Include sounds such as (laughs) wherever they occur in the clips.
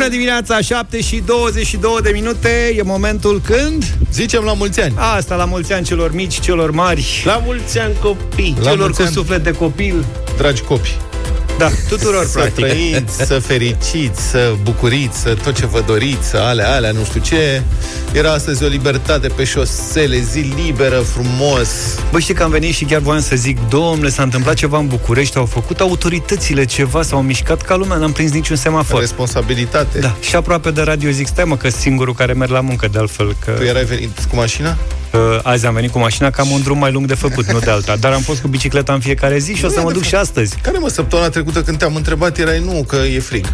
Bună dimineața, 7 și 22 de minute. E momentul când? Zicem la mulți ani. Asta, la mulți ani celor mici, celor mari. La mulți ani copii. La Celor cu ani. suflet de copil. Dragi copii da, tuturor, să practic. trăiți, să fericiți, să bucuriți, să tot ce vă doriți, să alea, alea, nu știu ce. Era astăzi o libertate pe șosele, zi liberă, frumos. Bă, știi că am venit și chiar voiam să zic, domnule, s-a întâmplat ceva în București, au făcut autoritățile ceva, s-au mișcat ca lumea, n-am prins niciun semafor. Responsabilitate. Da, și aproape de radio zic, stai mă, că singurul care merg la muncă de altfel. Că... Tu erai venit cu mașina? Uh, azi am venit cu mașina, că am un drum mai lung de făcut, nu de alta. Dar am fost cu bicicleta în fiecare zi și nu o să mă duc și astăzi. Care mă, săptămâna trecută când te-am întrebat erai nu, că e frig.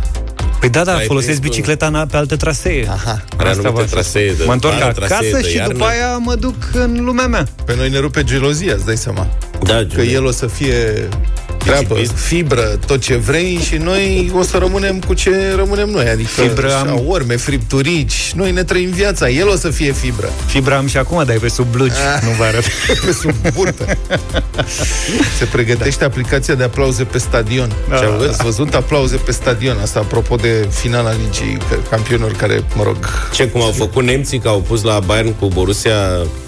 Păi da, da, Ai folosesc bicicleta pe alte trasee. Aha. Are anumite trasee de Mă întorc acasă și iarnă. după aia mă duc în lumea mea. Pe noi ne rupe gelozia, îți dai seama. Da, că el o să fie treabă, fibră, tot ce vrei și noi o să rămânem cu ce rămânem noi. Adică fibră am... urme, fripturici, noi ne trăim viața, el o să fie fibră. Fibra am și acum, dar e pe sub blugi, ah. nu vă arăt. (laughs) pe sub burtă. Se pregătește da. aplicația de aplauze pe stadion. Da. Ați văzut aplauze pe stadion, asta apropo de finala Ligii Campionilor, care, mă rog... Ce, cum au făcut nemții, că au pus la Bayern cu Borussia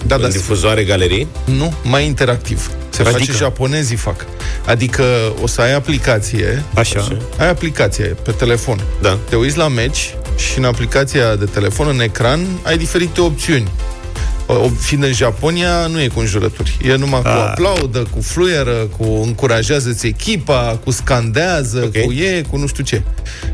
da, în da, difuzoare galerii? Nu, mai interactiv. Se adică? face japonezii fac. Adică o să ai aplicație. Așa. Ai aplicație pe telefon. Da. Te uiți la meci și în aplicația de telefon, în ecran, ai diferite opțiuni fiind în Japonia, nu e cu înjurături. E numai A. cu ah. aplaudă, cu fluieră, cu încurajează-ți echipa, cu scandează, okay. cu e, cu nu știu ce.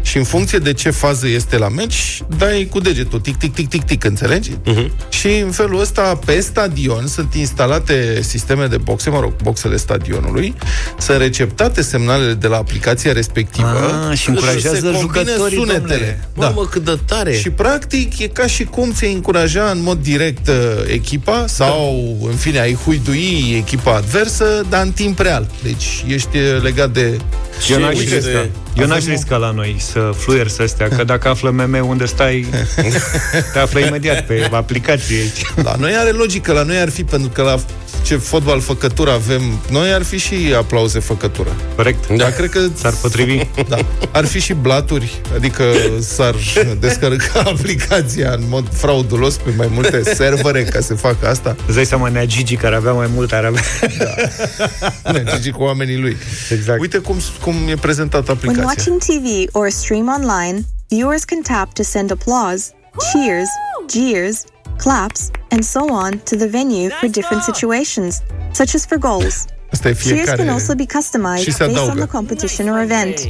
Și în funcție de ce fază este la meci, dai cu degetul, tic, tic, tic, tic, tic, înțelegi? Uh-huh. Și în felul ăsta, pe stadion, sunt instalate sisteme de boxe, mă rog, boxele stadionului, sunt receptate semnalele de la aplicația respectivă Ah, și încurajează jucătorii, sunetele. Da. Mamă, cât de tare! Și practic e ca și cum ți-ai încuraja în mod direct uh, echipa sau, în fine, ai huidui echipa adversă, dar în timp real. Deci ești legat de... Eu n-aș risca, de... eu n-aș risca la noi să fluier să astea, că dacă află meme unde stai, (laughs) te află imediat pe aplicație aici. La noi are logică, la noi ar fi, pentru că la ce fotbal făcătură avem noi, ar fi și aplauze făcătură. Corect. Da, cred că s-ar potrivi. Da. Ar fi și blaturi, adică s-ar descărca (laughs) aplicația în mod fraudulos pe mai multe servere ca să facă asta. Îți dai seama, Nea Gigi, care avea mai mult, ar avea... Da. Nea Gigi cu oamenii lui. Exact. Uite cum, cum e prezentată aplicația. When watching TV or stream online, viewers can tap to send applause, cheers, jeers, claps, and so on to the venue for different situations, such as for goals. Cheers can also be customized based on the competition or event.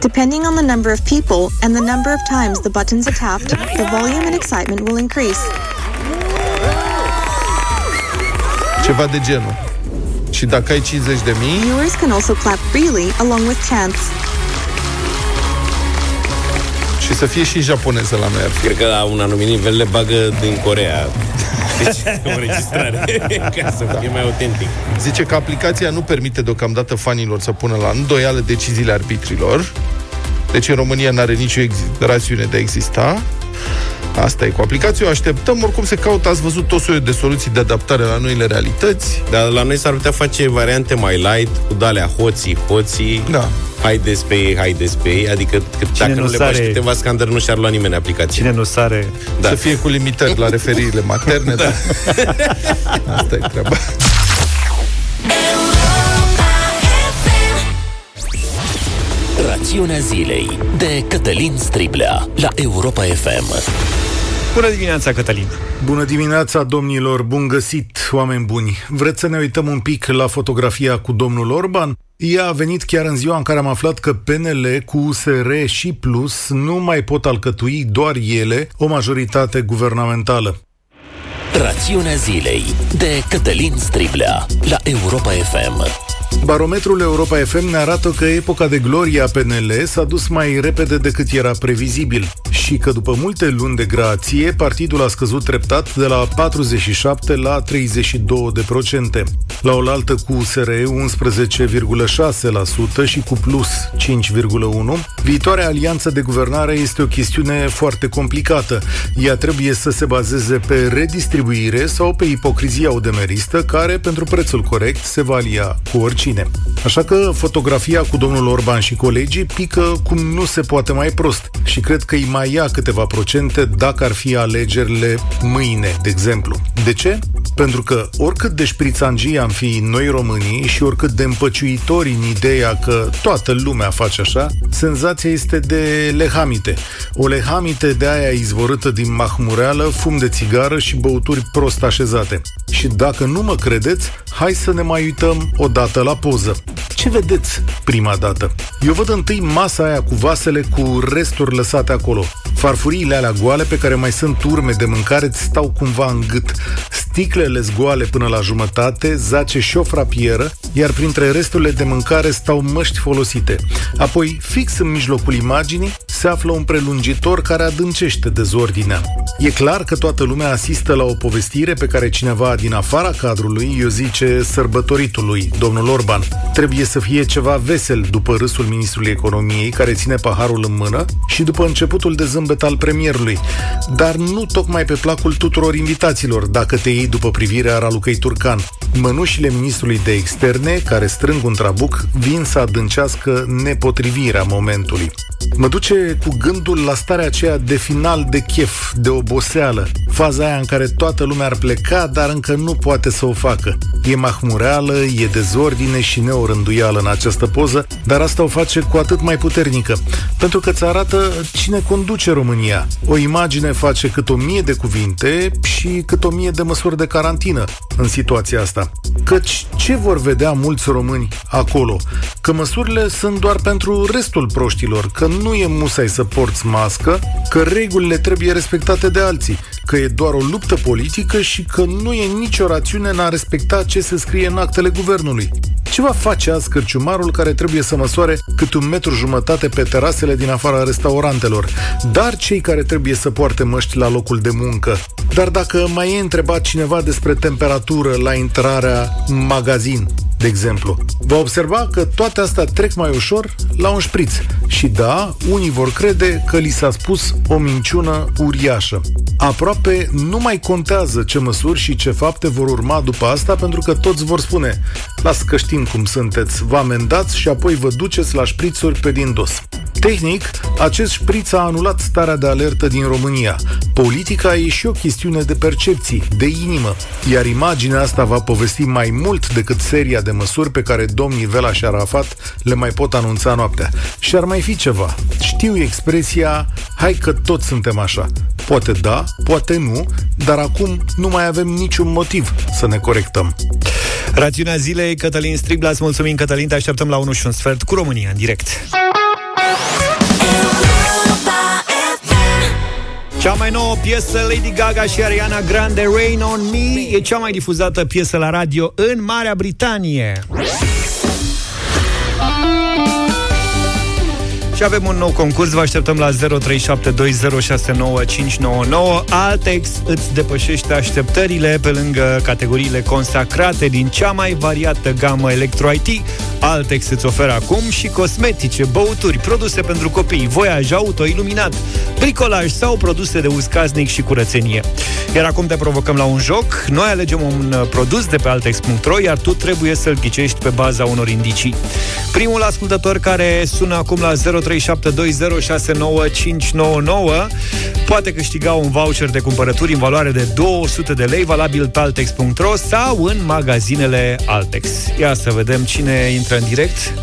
Depending on the number of people and the number of times the buttons are tapped, the volume and excitement will increase. Ceva de genul. Și dacă ai 50 de mii... Viewers can also clap freely along with chants. Și să fie și japoneză la noi. Cred că la un anumit nivel le bagă din Corea. Deci, (laughs) o înregistrare ca să da. fie mai autentic. Zice că aplicația nu permite deocamdată fanilor să pună la îndoială deciziile arbitrilor. Deci în România nu are nicio ex- rațiune de a exista. Asta e cu aplicația, o așteptăm, oricum se caută, ați văzut tot soiul de soluții de adaptare la noile realități. Dar la noi s-ar putea face variante mai light, cu dalea hoții, hoții, da. haideți pe ei, haideți pe ei, adică Cine dacă nu, nu le sare... câteva scandări, nu și-ar lua nimeni aplicația. Cine nu sare... Da. Să fie cu limitări la referirile materne, da. da. (laughs) Asta e treaba. Rațiunea zilei de Cătălin Striblea la Europa FM. Bună dimineața, Cătălin! Bună dimineața, domnilor! Bun găsit, oameni buni! Vreți să ne uităm un pic la fotografia cu domnul Orban? Ea a venit chiar în ziua în care am aflat că PNL cu USR și Plus nu mai pot alcătui doar ele o majoritate guvernamentală. Rațiunea zilei de Cătălin Striblea la Europa FM. Barometrul Europa FM ne arată că epoca de glorie a PNL s-a dus mai repede decât era previzibil și că după multe luni de grație, partidul a scăzut treptat de la 47 la 32 de procente. La oaltă cu USR 11,6% și cu Plus 5,1%, viitoarea alianță de guvernare este o chestiune foarte complicată. Ea trebuie să se bazeze pe redistribuire sau pe ipocrizia odemeristă, care, pentru prețul corect, se va alia cu oricine. Așa că fotografia cu domnul Orban și colegii pică cum nu se poate mai prost și cred că îi mai ia câteva procente dacă ar fi alegerile mâine, de exemplu. De ce? Pentru că oricât de șprițangii am fi noi românii și oricât de împăciuitori în ideea că toată lumea face așa, senzația este de lehamite. O lehamite de aia izvorâtă din mahmureală, fum de țigară și băuturi prost așezate. Și dacă nu mă credeți, hai să ne mai uităm o dată la poză. Ce vedeți prima dată? Eu văd întâi masa aia cu vasele cu resturi lăsate acolo. Farfuriile alea goale pe care mai sunt urme de mâncare îți stau cumva în gât. Sticlele zgoale până la jumătate, zace și o frapieră, iar printre resturile de mâncare stau măști folosite. Apoi, fix în mijlocul imaginii, se află un prelungitor care adâncește dezordinea. E clar că toată lumea asistă la o povestire pe care cineva din afara cadrului o zice sărbătoritului, domnul Orban. Trebuie să fie ceva vesel după râsul ministrului economiei care ține paharul în mână și după începutul de zâmbet al premierului. Dar nu tocmai pe placul tuturor invitaților, dacă te iei după privirea Ralucăi Turcan. Mănușile ministrului de externe, care strâng un trabuc, vin să adâncească nepotrivirea momentului. Mă duce cu gândul la starea aceea de final de chef, de oboseală, faza aia în care toată lumea ar pleca, dar încă nu poate să o facă. E mahmureală, e dezordine și neorânduială în această poză, dar asta o face cu atât mai puternică, pentru că îți arată cine conduce România. O imagine face cât o mie de cuvinte și cât o mie de măsuri de carantină în situația asta. Căci ce vor vedea mulți români acolo? Că măsurile sunt doar pentru restul proștilor, că nu e musai să porți mască, că regulile trebuie respectate de alții, că e doar o luptă politică și că nu e nicio rațiune în a respecta ce se scrie în actele guvernului. Ce va face azi cărciumarul care trebuie să măsoare cât un metru jumătate pe terasele din afara restaurantelor? Dar cei care trebuie să poarte măști la locul de muncă? Dar dacă mai e întrebat cineva despre temperatură la intrarea în magazin, de exemplu. Va observa că toate astea trec mai ușor la un șpriț. Și da, unii vor crede că li s-a spus o minciună uriașă. Aproape nu mai contează ce măsuri și ce fapte vor urma după asta, pentru că toți vor spune Las că știm cum sunteți, vă amendați și apoi vă duceți la șprițuri pe din dos. Tehnic, acest șpriț a anulat starea de alertă din România. Politica e și o chestiune de percepții, de inimă, iar imaginea asta va povesti mai mult decât seria de măsuri pe care domnii Vela și Arafat le mai pot anunța noaptea. Și ar mai fi ceva. Știu expresia, hai că toți suntem așa. Poate da, poate nu, dar acum nu mai avem niciun motiv să ne corectăm. Rațiunea zilei, Cătălin Stribla, îți mulțumim, Cătălin, te așteptăm la 1 și un sfert cu România în direct. Cea mai nouă piesă, Lady Gaga și Ariana Grande, Rain on Me, e cea mai difuzată piesă la radio în Marea Britanie. Și avem un nou concurs, vă așteptăm la 0372069599. Altex îți depășește așteptările pe lângă categoriile consacrate din cea mai variată gamă electro-IT. Altex îți oferă acum și cosmetice, băuturi, produse pentru copii, voiaj auto, iluminat, bricolaj sau produse de uz casnic și curățenie. Iar acum te provocăm la un joc. Noi alegem un produs de pe altex.ro, iar tu trebuie să-l ghicești pe baza unor indicii. Primul ascultător care sună acum la 03 0372069599 poate câștiga un voucher de cumpărături în valoare de 200 de lei, valabil pe altex.ro sau în magazinele Altex. Ia să vedem cine intră în direct.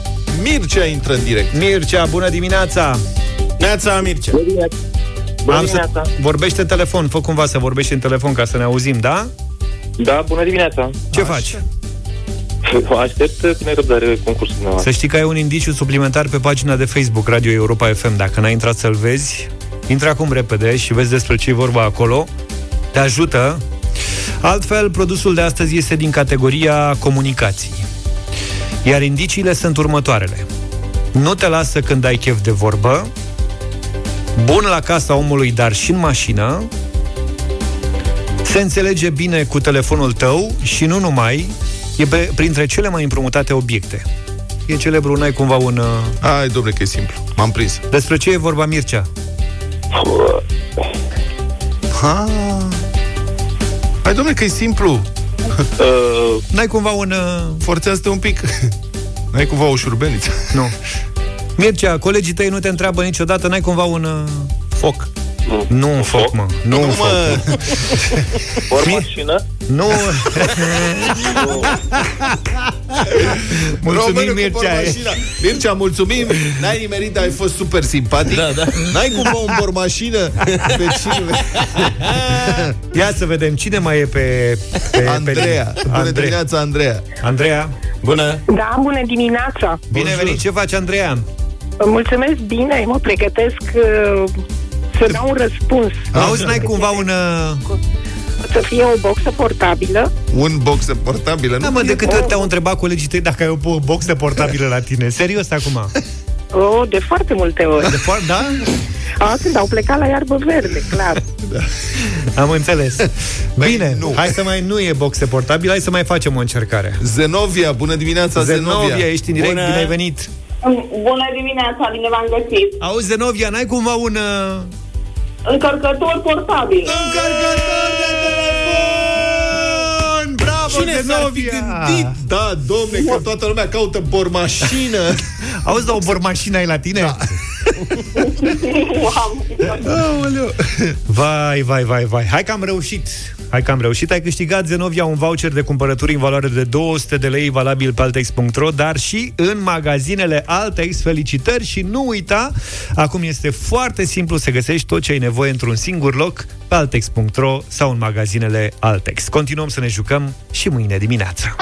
Mircea intră în direct. Mircea, bună dimineața! Neața, Mircea! Bună Am dimineața! Să... Vorbește în telefon, fă cumva să vorbești în telefon ca să ne auzim, da? Da, bună dimineața! Ce Așa. faci? (laughs) Aștept cu nerăbdare concursul dumneavoastră. Să știi că ai un indiciu suplimentar pe pagina de Facebook Radio Europa FM. Dacă n-ai intrat să-l vezi, intră acum repede și vezi despre ce e vorba acolo. Te ajută. Altfel, produsul de astăzi este din categoria comunicații. Iar indiciile sunt următoarele. Nu te lasă când ai chef de vorbă, bun la casa omului, dar și în mașină, se înțelege bine cu telefonul tău și nu numai, E pe, printre cele mai împrumutate obiecte. E celebru, n-ai cumva un... Uh... Ai, domnule, că e simplu. M-am prins. Despre ce e vorba, Mircea? Ha. Hai, domnule, că e simplu. Uh... (laughs) N-ai cumva un... Uh... Forțează-te un pic. (laughs) N-ai cumva o șurbeniță? Nu. Mircea, colegii tăi nu te întreabă niciodată, n-ai cumva un... uh, Foc. Nu un foc, mă. Nu un foc. mă, Ori mașină? Nu. (laughs) (laughs) Mulțumim, Românul cu Mircea. bormașina. Mircea, mulțumim. N-ai nimerit, dar ai fost super simpatic. Da, da. N-ai cumva un bormașină (laughs) pe cine? Ia să vedem cine mai e pe... pe Andreea. Pe... Bună Andrei. dimineața, Andreea. Andreea, Bună! Da, bună dimineața! bine venit. Ce faci, Andreea? Mulțumesc bine, mă pregătesc uh, să dau un răspuns. Auzi, n-ai cumva un... uh, Să fie o boxă portabilă. Un box portabilă. Da, Nu? mă, de câte ori te-au întrebat colegii tăi dacă ai o boxă portabilă la tine? Serios acum? Oh, de foarte multe ori. De foarte, da? A, când au plecat la iarbă verde, clar. Am înțeles. Bine, nu. hai să mai nu e boxe portabil, hai să mai facem o încercare. Zenovia, bună dimineața, Zenovia. Zenovia, ești în direct, Bună. bine ai venit. Bună dimineața, bine v-am găsit. Auzi, Zenovia, n-ai cumva un... uh, Încărcător portabil. Încărcător de telefon! Bravo, Cine s-ar fi Zenovia! gândit? Da, domne, că toată lumea caută bormașină. (laughs) Auzi, da, o bormașină ai la tine? Da. (laughs) Aoleu. Vai, vai, vai, vai. Hai că am reușit. Hai că am reușit. Ai câștigat, Zenovia, un voucher de cumpărături în valoare de 200 de lei, valabil pe altex.ro, dar și în magazinele Altex. Felicitări și nu uita, acum este foarte simplu să găsești tot ce ai nevoie într-un singur loc pe altex.ro sau în magazinele Altex. Continuăm să ne jucăm și mâine dimineață.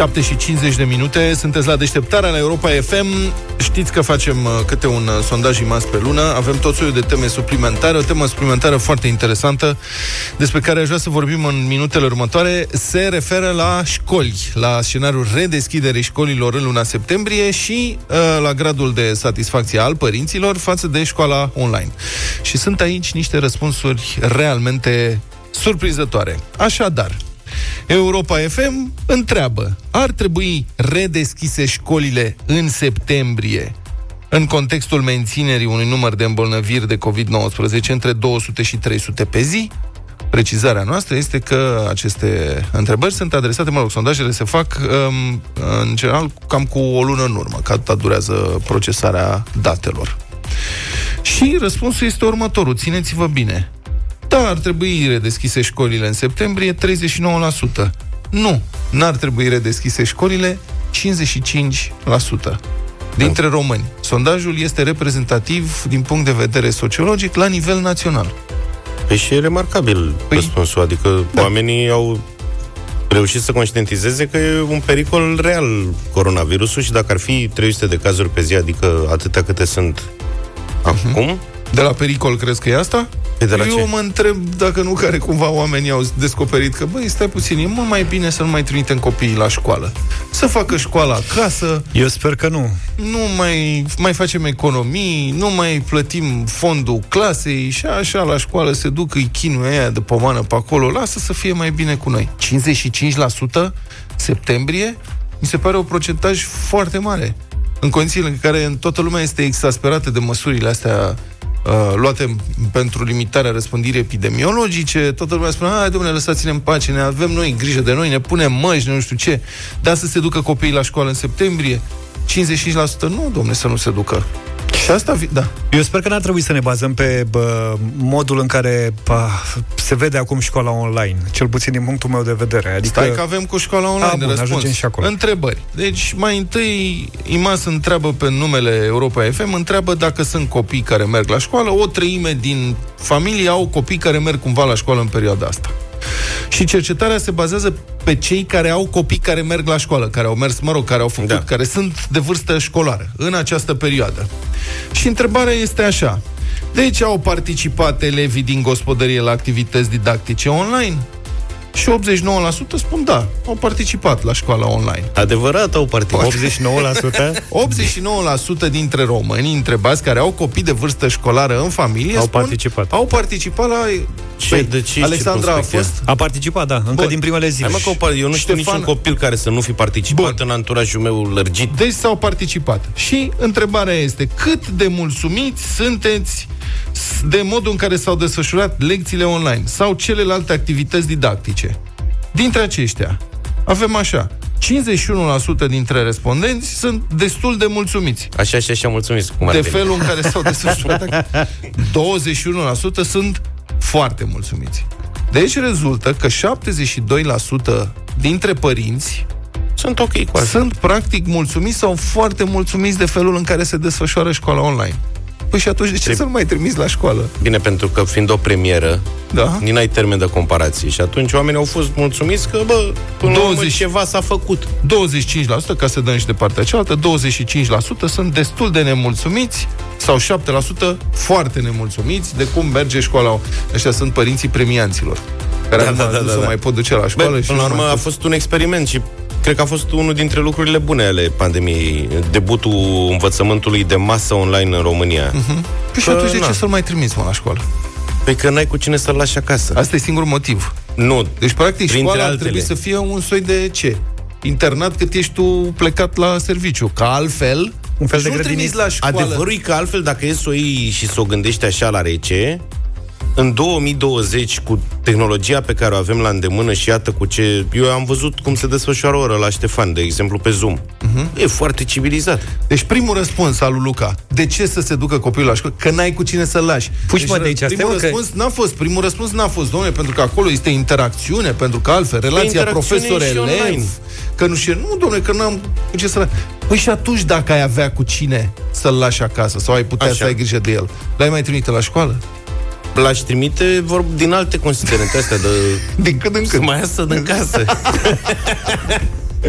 7 și 50 de minute, sunteți la deșteptarea la Europa FM. Știți că facem uh, câte un uh, sondaj imas pe lună. Avem tot soiul de teme suplimentare. O temă suplimentară foarte interesantă despre care aș vrea să vorbim în minutele următoare se referă la școli, la scenariul redeschiderii școlilor în luna septembrie și uh, la gradul de satisfacție al părinților față de școala online. Și sunt aici niște răspunsuri realmente surprinzătoare. Așadar, Europa FM întreabă, ar trebui redeschise școlile în septembrie în contextul menținerii unui număr de îmbolnăviri de COVID-19 între 200 și 300 pe zi? Precizarea noastră este că aceste întrebări sunt adresate, mă rog, sondajele se fac um, în general cam cu o lună în urmă, că atâta durează procesarea datelor. Și răspunsul este următorul, țineți-vă bine. Da, ar trebui redeschise școlile în septembrie, 39%. Nu, n-ar trebui redeschise școlile, 55% dintre români. Sondajul este reprezentativ din punct de vedere sociologic la nivel național. Păi și e remarcabil Păi- răspunsul, adică Da. oamenii au reușit să conștientizeze că e un pericol real coronavirusul și dacă ar fi 300 de cazuri pe zi, adică atâtea câte sunt acum, De la pericol crezi că e asta? Păi de la Eu ce? mă întreb dacă nu care cumva oamenii au descoperit că, băi, stai puțin, e mult mai bine să nu mai trimitem copiii la școală. Să facă școala acasă, Eu sper că nu. nu mai, mai facem economii, nu mai plătim fondul clasei și așa la școală se duc, îi chinuie aia de pomană pe acolo, lasă să fie mai bine cu noi. 55% septembrie mi se pare o procentaj foarte mare. În condițiile în care toată lumea este exasperată de măsurile astea uh, luate pentru limitarea răspândirii epidemiologice, toată lumea spune, hai domnule, lăsați-ne în pace, ne avem noi grijă de noi, ne punem măști, nu știu ce, dar să se ducă copiii la școală în septembrie, 55% nu, domne, să nu se ducă. Și asta, vi- da. Eu sper că n-ar trebui să ne bazăm pe bă, modul în care bă, se vede acum școala online, cel puțin din punctul meu de vedere. Adică, Stai că avem cu școala online A, de bun, răspuns. ajungem și acolo. Întrebări. Deci, mai întâi, Imas întreabă pe numele Europa FM, întreabă dacă sunt copii care merg la școală. O treime din familie au copii care merg cumva la școală în perioada asta. Și cercetarea se bazează pe cei care au copii care merg la școală, care au mers, mă rog, care au făcut, da. Da. care sunt de vârstă școlară în această perioadă. Și întrebarea este așa. Deci au participat elevii din gospodărie la activități didactice online? Și 89% spun da, au participat la școala online. adevărat au participat. 89% 89% (laughs) dintre români întrebați care au copii de vârstă școlară în familie Au spun, participat. Au participat la... Ce- Păi, de ce Alexandra a circumspecția? fost... a participat, da, încă Bun. din primele zile. Hai mă, că au par- eu nu știu Ștefan- niciun copil care să nu fi participat Bun. în anturajul meu lărgit. Deci s-au participat. Și întrebarea este, cât de mulțumiți sunteți de modul în care s-au desfășurat lecțiile online sau celelalte activități didactice? Dintre aceștia, avem așa, 51% dintre respondenți sunt destul de mulțumiți Așa și așa, mulțumesc. Cum ar de veni. felul în care s-au desfășurat. 21% sunt foarte mulțumiți. Deci rezultă că 72% dintre părinți Sunt ok cu asta. sunt practic mulțumiți sau foarte mulțumiți de felul în care se desfășoară școala online. Păi și atunci de ce Se- să-l mai trimiți la școală? Bine, pentru că fiind o premieră, Da? nici n-ai termen de comparație. Și atunci oamenii au fost mulțumiți că, bă, până 20... la urmă 20. ceva s-a făcut. 25%, ca să dăm și de partea cealaltă, 25% sunt destul de nemulțumiți sau 7% foarte nemulțumiți de cum merge școala. Ăștia sunt părinții premianților, care Da, acum da, da, nu da, se da. mai pot duce la școală Bă, și până la nu urmă mai a pot. fost un experiment și cred că a fost unul dintre lucrurile bune ale pandemiei, debutul învățământului de masă online în România. Mm-hmm. Păi și Că, atunci de na. ce să-l mai trimiți mă, la școală? Pe că n-ai cu cine să-l lași acasă. Asta e singurul motiv. Nu. Deci, practic, Printre școala ar altele. trebui să fie un soi de ce? Internat cât ești tu plecat la serviciu. Că altfel, Un fel deci de nu grădiniță. trimiți la școală. Adevărul e că altfel, dacă e să o iei și să o gândești așa la rece, în 2020, cu tehnologia pe care o avem la îndemână și iată cu ce... Eu am văzut cum se desfășoară o oră la Ștefan, de exemplu, pe Zoom. Uh-huh. E foarte civilizat. Deci primul răspuns al lui Luca, de ce să se ducă copilul la școală? Că n-ai cu cine să-l lași. Puși, deci, mă, de aici, stai, primul mă, că- răspuns n-a fost, primul răspuns n-a fost, domnule, pentru că acolo este interacțiune, pentru că altfel, relația interacțiune și profesor-elev, online. că nu știu, nu, domnule, că n-am cu ce să lași. Păi și atunci dacă ai avea cu cine să-l lași acasă sau ai putea Așa. să ai grijă de el, l-ai mai trimite la școală? L-aș trimite vor, din alte considerente astea de... Din când în Să când. mai iasă din casă. (laughs)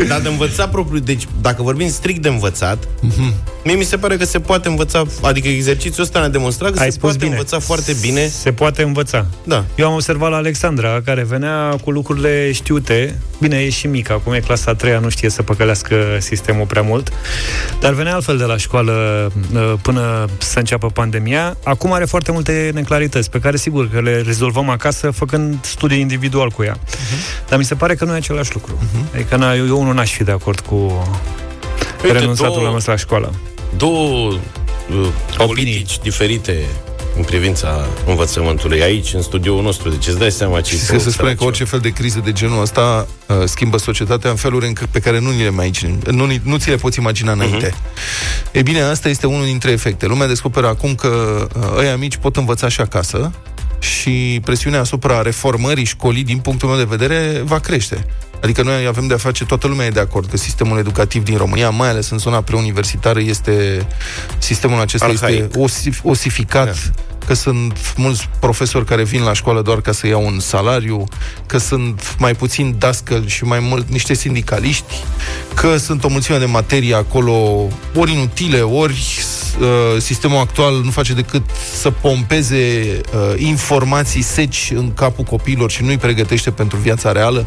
Dar de învățat propriu, deci dacă vorbim strict de învățat, Mhm. mie mi se pare că se poate învăța, adică exercițiul ăsta ne-a demonstrat că Ai se spus poate bine. învăța foarte bine. Se poate învăța. Da. Eu am observat la Alexandra, care venea cu lucrurile știute. Bine, e și mică, acum e clasa a treia, nu știe să păcălească sistemul prea mult. Dar venea altfel de la școală uh, până să înceapă pandemia. Acum are foarte multe neclarități, pe care sigur că le rezolvăm acasă, făcând studii individual cu ea. Mhm. Dar mi se pare că nu e același lucru. Adică na, eu, eu unul n-aș fi de acord cu Uite, renunțatul două- la mers la școală. două uh, politici diferite în privința învățământului aici, în studioul nostru. Deci îți dai seama ce Și se spune că orice fel de criză de genul ăsta uh, schimbă societatea în feluri încă pe care nu ni le mai imagini, nu, ni- nu ți le poți imagina înainte. Uh-huh. E bine, asta este unul dintre efecte. Lumea descoperă acum că uh, ăia mici pot învăța și acasă și presiunea asupra reformării școlii, din punctul meu de vedere, va crește. Adică noi avem de-a face, toată lumea e de acord că sistemul educativ din România, mai ales în zona preuniversitară, este sistemul acesta Arhaic. este osif, osificat, Da. că sunt mulți profesori care vin la școală doar ca să iau un salariu, că sunt mai puțin dascăli și mai mult niște sindicaliști, că sunt o mulțime de materii acolo, ori inutile, ori uh, sistemul actual nu face decât să pompeze uh, informații seci în capul copiilor și nu îi pregătește pentru viața reală.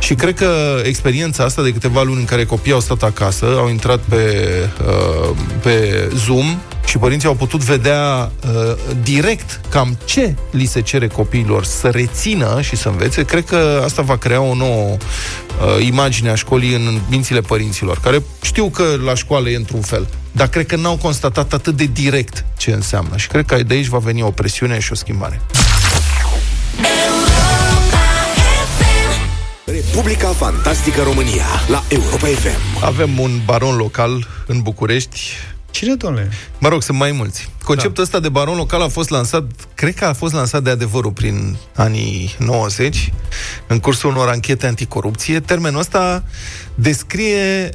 Și cred că experiența asta de câteva luni în care copiii au stat acasă, au intrat pe, uh, pe Zoom și părinții au putut vedea uh, direct cam ce li se cere copiilor să rețină și să învețe, cred că asta va crea o nouă uh, imagine a școlii în mințile părinților, care știu că la școală e într-un fel, dar cred că n-au constatat atât de direct ce înseamnă. Și cred că de aici va veni o presiune și o schimbare. Republica Fantastică România la Europa FM. Avem un baron local în București. Cine, domnule? Mă rog, sunt mai mulți. Conceptul da. ăsta de baron local a fost lansat, cred că a fost lansat de adevărul prin anii 90, în cursul unor anchete anticorupție. Termenul ăsta descrie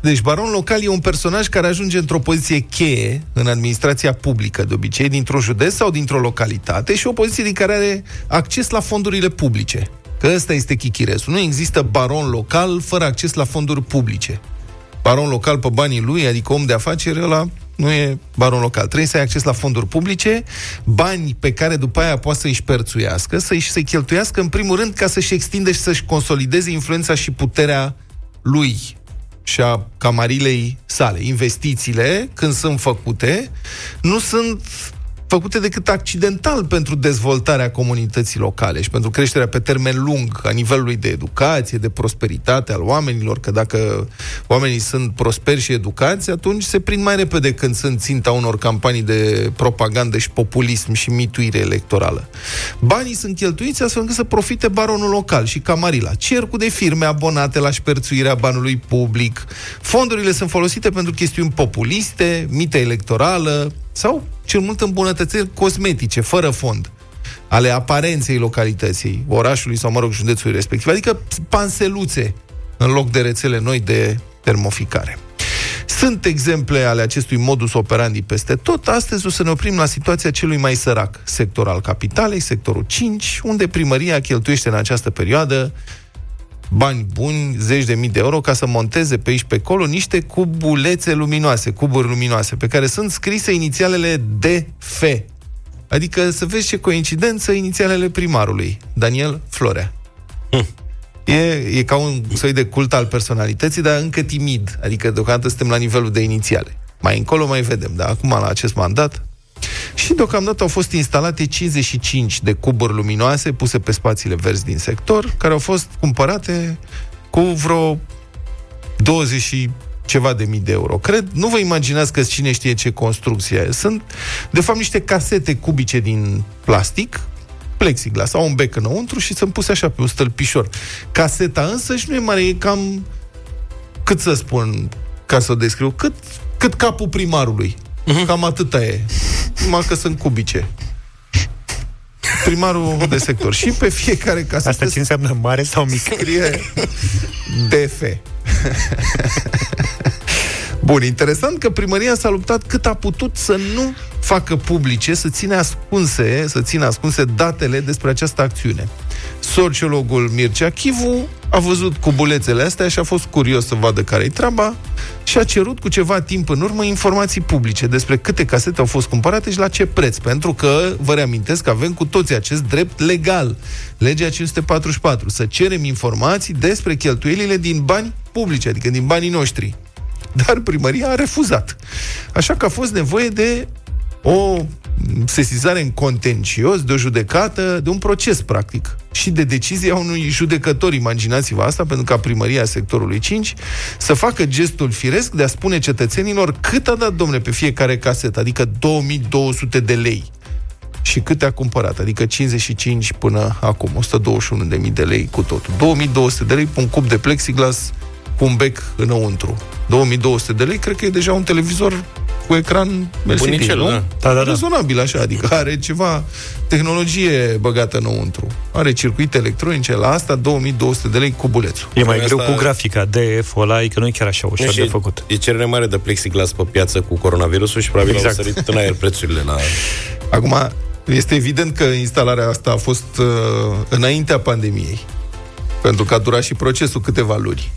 deci baron local e un personaj care ajunge într-o poziție cheie în administrația publică, de obicei, dintr-un județ sau dintr-o localitate și o poziție din care are acces la fondurile publice. Că ăsta este chichiresul. Nu există baron local fără acces la fonduri publice. Baron local pe banii lui, adică om de afaceri, ăla nu e baron local. Trebuie să ai acces la fonduri publice, bani pe care după aia poate să-i șperțuiască, să-i să cheltuiască în primul rând ca să-și extinde și să-și consolideze influența și puterea lui și a camarilei sale. Investițiile, când sunt făcute, nu sunt făcute decât accidental pentru dezvoltarea comunității locale și pentru creșterea pe termen lung a nivelului de educație, de prosperitate al oamenilor, că dacă oamenii sunt prosperi și educați, atunci se prind mai repede când sunt ținta unor campanii de propagandă și populism și mituire electorală. Banii sunt cheltuiți astfel încât să profite baronul local și Camarila. Cercul de firme abonate la șperțuirea banului public. Fondurile sunt folosite pentru chestiuni populiste, mită electorală sau cel mult îmbunătățiri cosmetice, fără fond ale aparenței localității, orașului sau, mă rog, județului respectiv. Adică panseluțe în loc de rețele noi de termoficare. Sunt exemple ale acestui modus operandi peste tot. Astăzi o să ne oprim la situația celui mai sărac sector al capitalei, sectorul 5, unde primăria cheltuiește în această perioadă bani buni, zeci de mii de euro, ca să monteze pe aici pe acolo niște cubulețe luminoase, cuburi luminoase, pe care sunt scrise inițialele DF. Adică să vezi ce coincidență inițialele primarului, Daniel Florea. Hm. E, e ca un soi de cult al personalității, dar încă timid. Adică deocamdată suntem la nivelul de inițiale. Mai încolo mai vedem, dar acum la acest mandat și deocamdată au fost instalate 55 de cuburi luminoase puse pe spațiile verzi din sector, care au fost cumpărate cu vreo 20 și ceva de mii de euro. Cred, nu vă imaginați că cine știe ce construcție Sunt, de fapt, niște casete cubice din plastic, plexiglas, au un bec înăuntru și sunt puse așa pe un stălpișor. Caseta însă și nu e mare, e cam, cât să spun, ca să o descriu, cât, cât capul primarului. Uh-huh. Cam atâta e. Numai că sunt cubice. Primarul de sector. Și pe fiecare casă. Asta ți înseamnă mare sau mic? Scrie DF. (laughs) Bun, interesant că primăria s-a luptat cât a putut să nu facă publice, să ține ascunse, să țină ascunse datele despre această acțiune. Sociologul Mircea Chivu a văzut cubulețele astea și a fost curios să vadă care-i treaba și a cerut cu ceva timp în urmă informații publice despre câte casete au fost cumpărate și la ce preț. Pentru că, vă reamintesc că avem cu toții acest drept legal. Legea 544. Să cerem informații despre cheltuielile din bani publice, adică din banii noștri. Dar primăria a refuzat. Așa că a fost nevoie de o sesizare în contencios, de o judecată, de un proces, practic. Și de decizia unui judecător, imaginați-vă asta, pentru ca primăria sectorului 5 să facă gestul firesc de a spune cetățenilor cât a dat, domne, pe fiecare casetă, adică 2200 de lei. Și câte a cumpărat, adică 55 până acum, 121.000 de lei cu totul. 2200 de lei pe un cub de plexiglas cu un bec înăuntru. 2200 de lei, cred că e deja un televizor cu ecran LCD, Bunicel, nu? Da. Da, da, da. Rezonabil așa, adică are ceva tehnologie băgată înăuntru. Are circuite electronice, la asta 2200 de lei cu bulețul. E mai Asta- greu cu grafica, DF-ul ăla, e că nu e chiar așa ușor Nu, de și făcut. E cerere mare de plexiglas pe piață cu coronavirusul și probabil Exact. au sărit în aer prețurile la... Acum, este evident că instalarea asta a fost uh, înaintea pandemiei. Pentru că a durat și procesul câteva luni.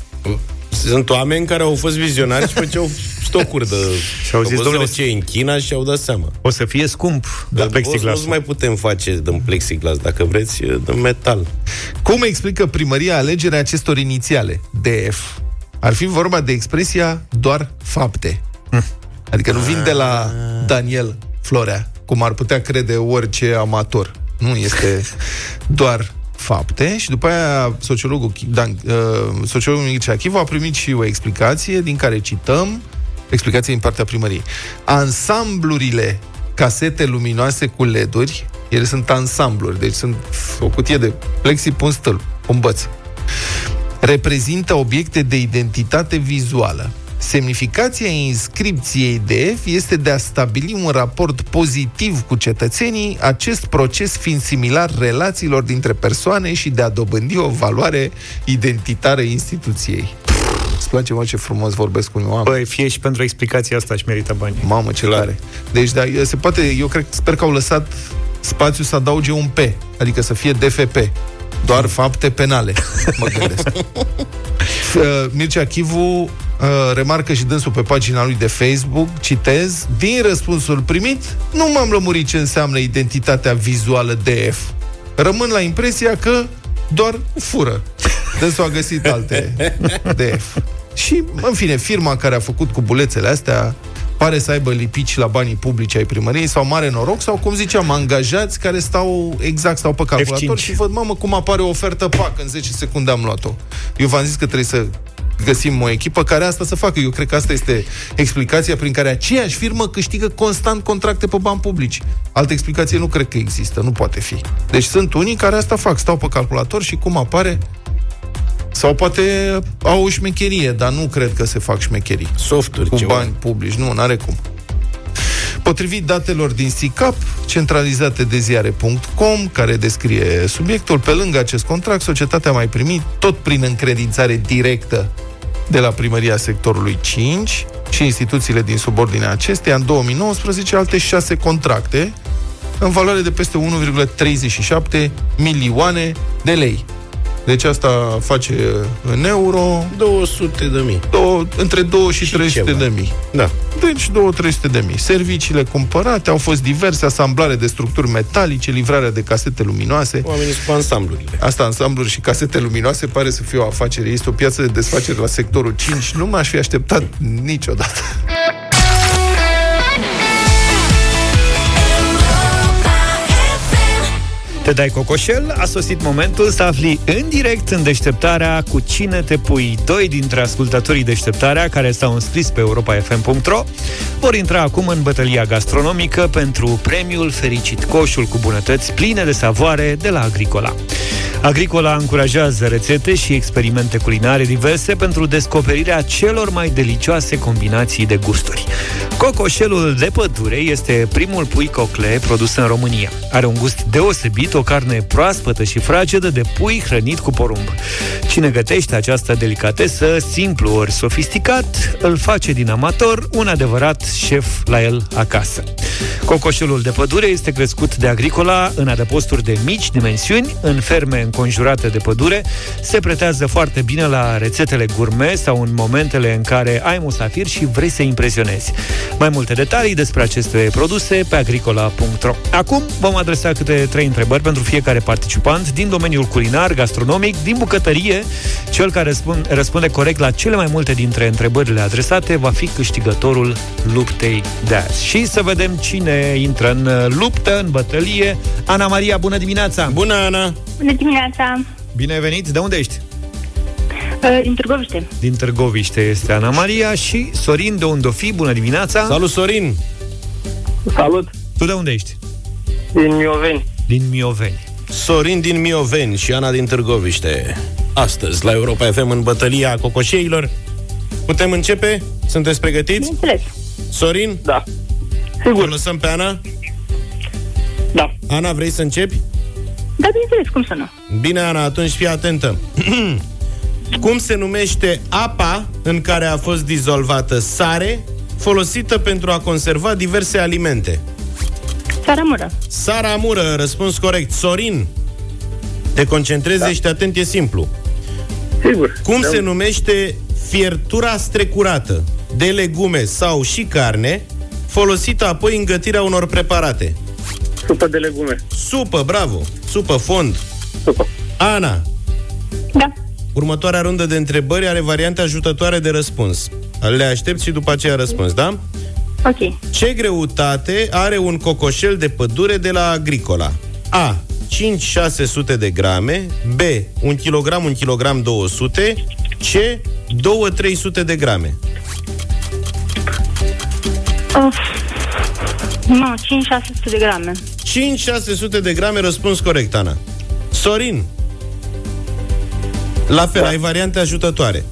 Sunt oameni care au fost vizionari și făceau stocuri de... Și au zis, văzut domnule, ce e în China și au dat seama. O să fie scump de Dar plexiglas. nu mai putem face din plexiglas, dacă vreți, e de metal. Cum explică primăria alegerea acestor inițiale, DF? Ar fi vorba de expresia doar fapte. Adică nu vin de la Daniel Florea, cum ar putea crede orice amator. Nu, este doar fapte și după aia sociologul, Chi- Dan, uh, sociologul Mircea Chivu a primit și o explicație din care cităm explicație din partea primăriei. Ansamblurile casete luminoase cu LED-uri, ele sunt ansambluri, deci sunt o cutie de plexi pe un stâlp, un băț. Reprezintă obiecte de identitate vizuală. Semnificația inscripției DF este de a stabili un raport pozitiv cu cetățenii, acest proces fiind similar relațiilor dintre persoane și de a dobândi o valoare identitară instituției. Îți place, mă, ce frumos vorbesc cu unii oameni? Băi, fie și pentru explicația asta și merită bani. Mamă, ce tare. Deci, da, se poate, eu cred, sper că au lăsat spațiu să adauge un P, adică să fie DFP. Doar fapte penale, mă gândesc. (laughs) Uh, Mircea Chivu uh, remarcă și dânsul pe pagina lui de Facebook, citez, din răspunsul primit, nu m-am lămurit ce înseamnă identitatea vizuală DF. Rămân la impresia că doar fură. Dânsul a găsit alte DF. Și, în fine, firma care a făcut cubulețele astea pare să aibă lipici la banii publici ai primăriei sau mare noroc sau, cum ziceam, angajați care stau exact, stau pe calculator F5. și văd, mamă, cum apare o ofertă PAC, în 10 secunde am luat-o. Eu v-am zis că trebuie să găsim o echipă care asta să facă. Eu cred că asta este explicația prin care aceeași firmă câștigă constant contracte pe bani publici. Altă explicație nu cred că există, nu poate fi. Deci sunt unii care asta fac, stau pe calculator și cum apare sau poate au o șmecherie, dar nu cred că se fac șmecherii. Softuri, Cu ceva. bani publici, nu, n-are cum. Potrivit datelor din SICAP, centralizate de ziare.com, care descrie subiectul, pe lângă acest contract, societatea a mai primit, tot prin încredințare directă de la primăria sectorului 5 și instituțiile din subordinea acesteia, în 2019, alte șase contracte în valoare de peste 1,37 milioane de lei. Deci asta face în euro 200 de mii. două, între 2 și, Și 300 ceva. de mii. Da. Deci 2-300 de mii. Serviciile cumpărate au fost diverse, asamblare de structuri metalice, livrarea de casete luminoase. Oamenii sunt cu ansamblurile. Asta, ansambluri și casete luminoase, pare să fie o afacere. Este o piață de desfacere la sectorul 5. Nu m-aș fi așteptat niciodată. Te dai cocoșel, a sosit momentul să afli în direct în deșteptarea cu cine te pui. Doi dintre ascultătorii deșteptarea care s-au înscris pe europafm.ro vor intra acum în bătălia gastronomică pentru premiul fericit, coșul cu bunătăți pline de savoare de la Agricola. Agricola încurajează rețete și experimente culinare diverse pentru descoperirea celor mai delicioase combinații de gusturi. Cocoșelul de pădure este primul pui cocle produs în România. Are un gust deosebit, o carne proaspătă și fragedă de pui hrănit cu porumb. Cine gătește această delicatesă, simplu ori sofisticat, îl face din amator un adevărat șef la el acasă. Cocoșelul de pădure este crescut de agricola în adăposturi de mici dimensiuni, în ferme înconjurate de pădure, se pretează foarte bine la rețetele gourmet sau în momentele în care ai musafir și vrei să impresionezi. Mai multe detalii despre aceste produse pe agricola.ro Acum vom adresa câte trei întrebări pentru fiecare participant din domeniul culinar, gastronomic, din bucătărie. Cel care răspund, răspunde corect la cele mai multe dintre întrebările adresate va fi câștigătorul luptei de azi. Și să vedem cine intră în luptă, în bătălie. Ana Maria, bună dimineața! Bună, Ana! Bună dimineața! Bine ai venit! De unde ești? Uh, Din Târgoviște. Din Târgoviște este Ana Maria și Sorin de unde o fi, bună dimineața! Salut, Sorin! Salut! Tu de unde ești? Din Mioveni. Din Mioveni. Sorin din Mioveni și Ana din Târgoviște. Astăzi, la Europa FM, în bătălia cocoșeilor. Putem începe? Sunteți pregătiți? Bineînțeles. Sorin? Da. O Sigur. lăsăm pe Ana? Da. Ana, vrei să începi? Da, bineînțeles, cum să nu? Bine, Ana, atunci fii atentă. (clears throat) Cum se numește apa în care a fost dizolvată sare folosită pentru a conserva diverse alimente? Țaramură. Sara Amură, răspuns corect. Sorin, te concentrezi, da. ești atent, e simplu. Sigur. Cum Da. se numește fiertura strecurată de legume sau și carne folosită apoi în gătirea unor preparate? Supă de legume. Supă, bravo! Supă, fond. Supă. Ana, Da. următoarea rundă de întrebări are variante ajutătoare de răspuns. Le aștept și după aceea răspuns, da? Ok. Ce greutate are un cocoșel de pădure de la Agricola? A. 5-600 de grame B. 1 kg, 1 kg 200 C. 2-300 de grame Of. Nu, 5-600 de grame. 5-600 de grame, răspuns corect, Ana Sorin La fel, ai variante ajutătoare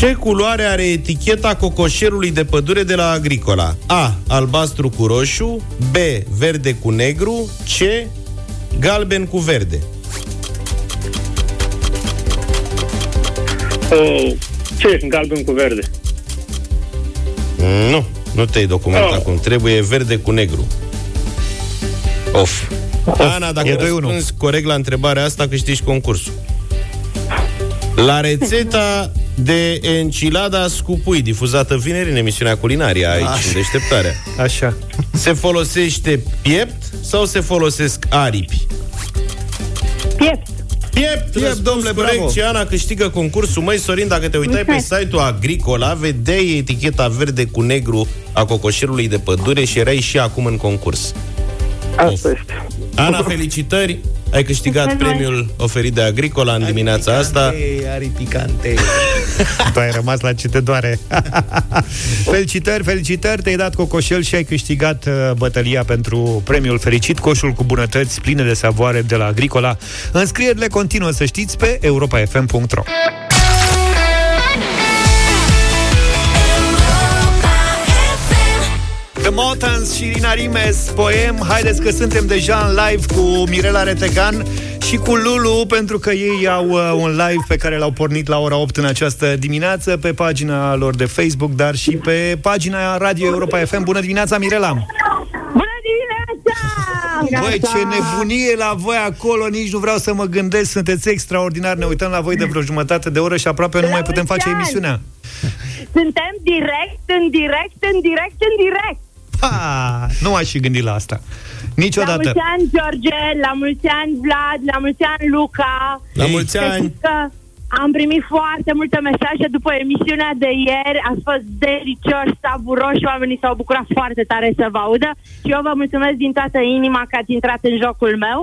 Ce culoare are eticheta cocoșerului de pădure de la Agricola? A. Albastru cu roșu B. Verde cu negru C. Galben cu verde Uh, ce? Galben cu verde. Nu, nu te-ai documentat Oh. acum Trebuie verde cu negru Of Ana, dacă E 2-1. răspunzi corect la întrebarea asta, câștigi concursul. La rețeta de enchilada cu pui, difuzată vineri în emisiunea culinaria aici, Așa. în deșteptarea, Așa. se folosește piept sau se folosesc aripi? Piept. Piept, Piept, răspuns domnule, corect bravo. și Ana câștigă concursul. Măi, Sorin, dacă te uitai pe site-ul Agricola, vedeai eticheta verde cu negru a cocoșerului de pădure și erai și acum în concurs. Asta este. Ana, felicitări! Ai câștigat Mulțumesc. premiul oferit de Agricola în dimineața asta. Are picante. (laughs) Tu ai rămas la ce te doare. (laughs) felicitări, felicitări, te-ai dat cocoșel și ai câștigat uh, bătălia pentru premiul fericit, coșul cu bunătăți pline de savoare de la Agricola. Înscrierile continuă, să știți, pe europafm.ro. The Motans și Rina Rimes, poem. Haideți că suntem deja în live cu Mirela Retegan și cu Lulu, pentru că ei au uh, un live pe care l-au pornit la ora 8 în această dimineață, pe pagina lor de Facebook, dar și pe pagina Radio Europa FM. Bună dimineața, Mirela! Bună dimineața! Băi, ce nebunie la voi acolo, nici nu vreau să mă gândesc, sunteți extraordinar, ne uităm la voi de vreo jumătate de oră și aproape nu mai putem face mulți ani! emisiunea. Suntem direct, în direct, în direct, în direct. Ha, nu aș fi gândit la asta. La Niciodată. mulți ani, George, la mulți ani, Vlad, la mulți ani, Luca. La mulți Să ani! știți că am primit foarte multe mesaje după emisiunea de ieri. A fost delicios, savuros și oamenii s-au bucurat foarte tare să vă audă. Și eu vă mulțumesc din toată inima că ați intrat în jocul meu.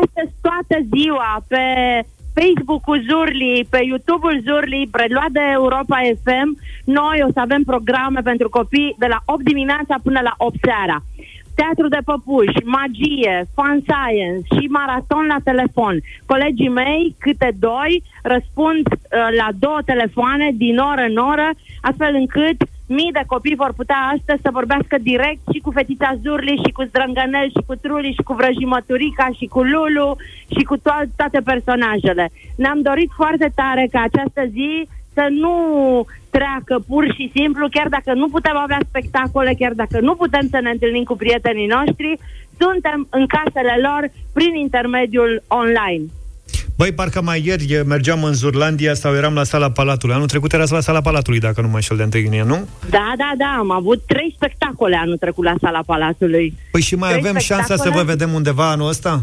Astăzi, toată ziua, pe Facebook-ul Zurli, pe YouTube-ul Zurli, preluat de Europa FM, noi o să avem programe pentru copii de la 8 dimineața până la 8 seara. Teatru de păpuși, magie, fun science și maraton la telefon. Colegii mei, câte doi, răspund uh, la două telefoane din oră în oră, astfel încât mii de copii vor putea astăzi să vorbească direct și cu fetița Zurli, și cu Zdrângănel, și cu Truli, și cu Vrăjimăturica, și cu Lulu, și cu to- toate personajele. Ne-am dorit foarte tare ca această zi să nu treacă pur și simplu, chiar dacă nu putem avea spectacole, chiar dacă nu putem să ne întâlnim cu prietenii noștri, suntem în casele lor prin intermediul online. Băi, parcă mai ieri e, mergeam în Zurlandia sau eram la sala Palatului. Anul trecut erați la sala Palatului, dacă nu mă înșel de 1 iunie, nu? Da, da, da, am avut trei spectacole anul trecut la sala Palatului. Păi și mai Trei avem șansa să vă spectacole? vedem undeva anul ăsta?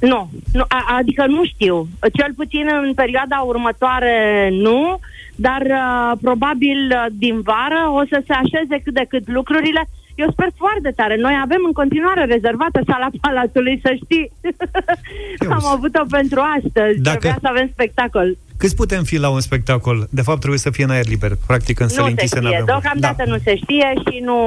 Nu, nu a, adică nu știu. Cel puțin în perioada următoare nu, dar uh, probabil uh, din vară o să se așeze cât de cât lucrurile. Eu sper foarte tare. Noi avem în continuare rezervată sala Palatului, să știi. (laughs) Am avut-o pentru astăzi. Dacă- Trebuia să avem spectacol. Câți putem fi la un spectacol? De fapt, trebuie să fie în aer liber. Practic, în Nu săli se închise știe, n-avem. deocamdată Da. nu se știe și nu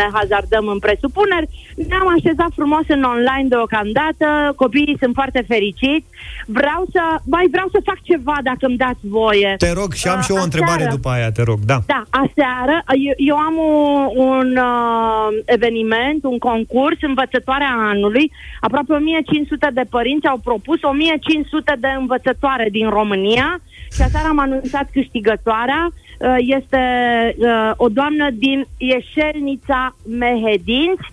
ne hazardăm în presupuneri. Ne-am așezat frumos în online deocamdată, copiii sunt foarte fericiți. Vreau să, mai vreau să fac ceva dacă îmi dați voie. Te rog și am și eu o Uh, întrebare aseară- după aia, te rog. Da. Da, aseară eu, eu am un, un uh, eveniment, un concurs, învățătoarea anului. Aproape 1500 de părinți au propus 1500 de învățătoare din România și aseară am anunțat câștigătoarea. Uh, Este uh, o doamnă din Ieșelnița Mehedinți.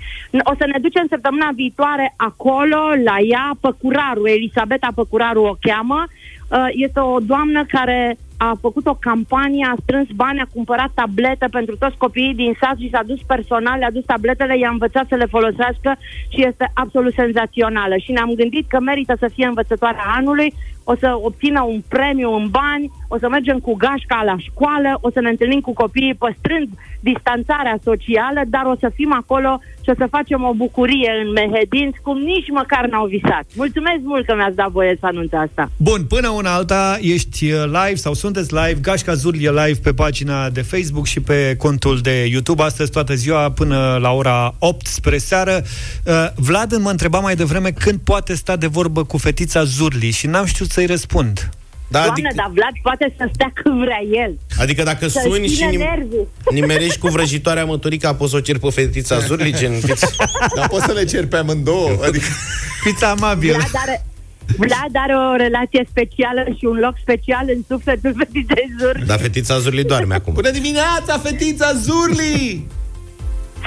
O să ne ducem săptămâna viitoare acolo, la ea, Păcuraru, Elisabeta Păcuraru o cheamă. Uh, Este o doamnă care a făcut o campanie, a strâns bani, a cumpărat tablete pentru toți copiii din sat și s-a dus personal, le-a dus tabletele, i-a învățat să le folosească și este absolut senzațională. Și ne-am gândit că merită să fie învățătoarea anului, o să obțină un premiu în bani, o să mergem cu gașca la școală, o să ne întâlnim cu copiii păstrând distanțarea socială, dar o să fim acolo și o să facem o bucurie în Mehedinți, cum nici măcar n-au visat. Mulțumesc mult că mi-ați dat voie să anunț asta. Bun, până una alta, ești uh, live sau sunteți live, Gașca Zurli e live pe pagina de Facebook și pe contul de YouTube, astăzi toată ziua până la ora 8 spre seară. Uh, Vlad mă întreba mai devreme când poate sta de vorbă cu fetița Zurli și n-am știut să-i răspund. Da, Doamne, adică, dar Vlad poate să stea când vrea el. adică dacă Să suni și ține nim- nervii. nimerești cu vrăjitoarea măturica, poți să o ceri pe fetița Zurli, gen... (laughs) fiți- Dar poți să le ceri pe amândouă? Adică... Fiți amabil. Vlad are, Vlad are o relație specială și un loc special în sufletul (laughs) fetiței Zur. Dar fetița Zurli doarme acum. Bună dimineața, fetița Zurli!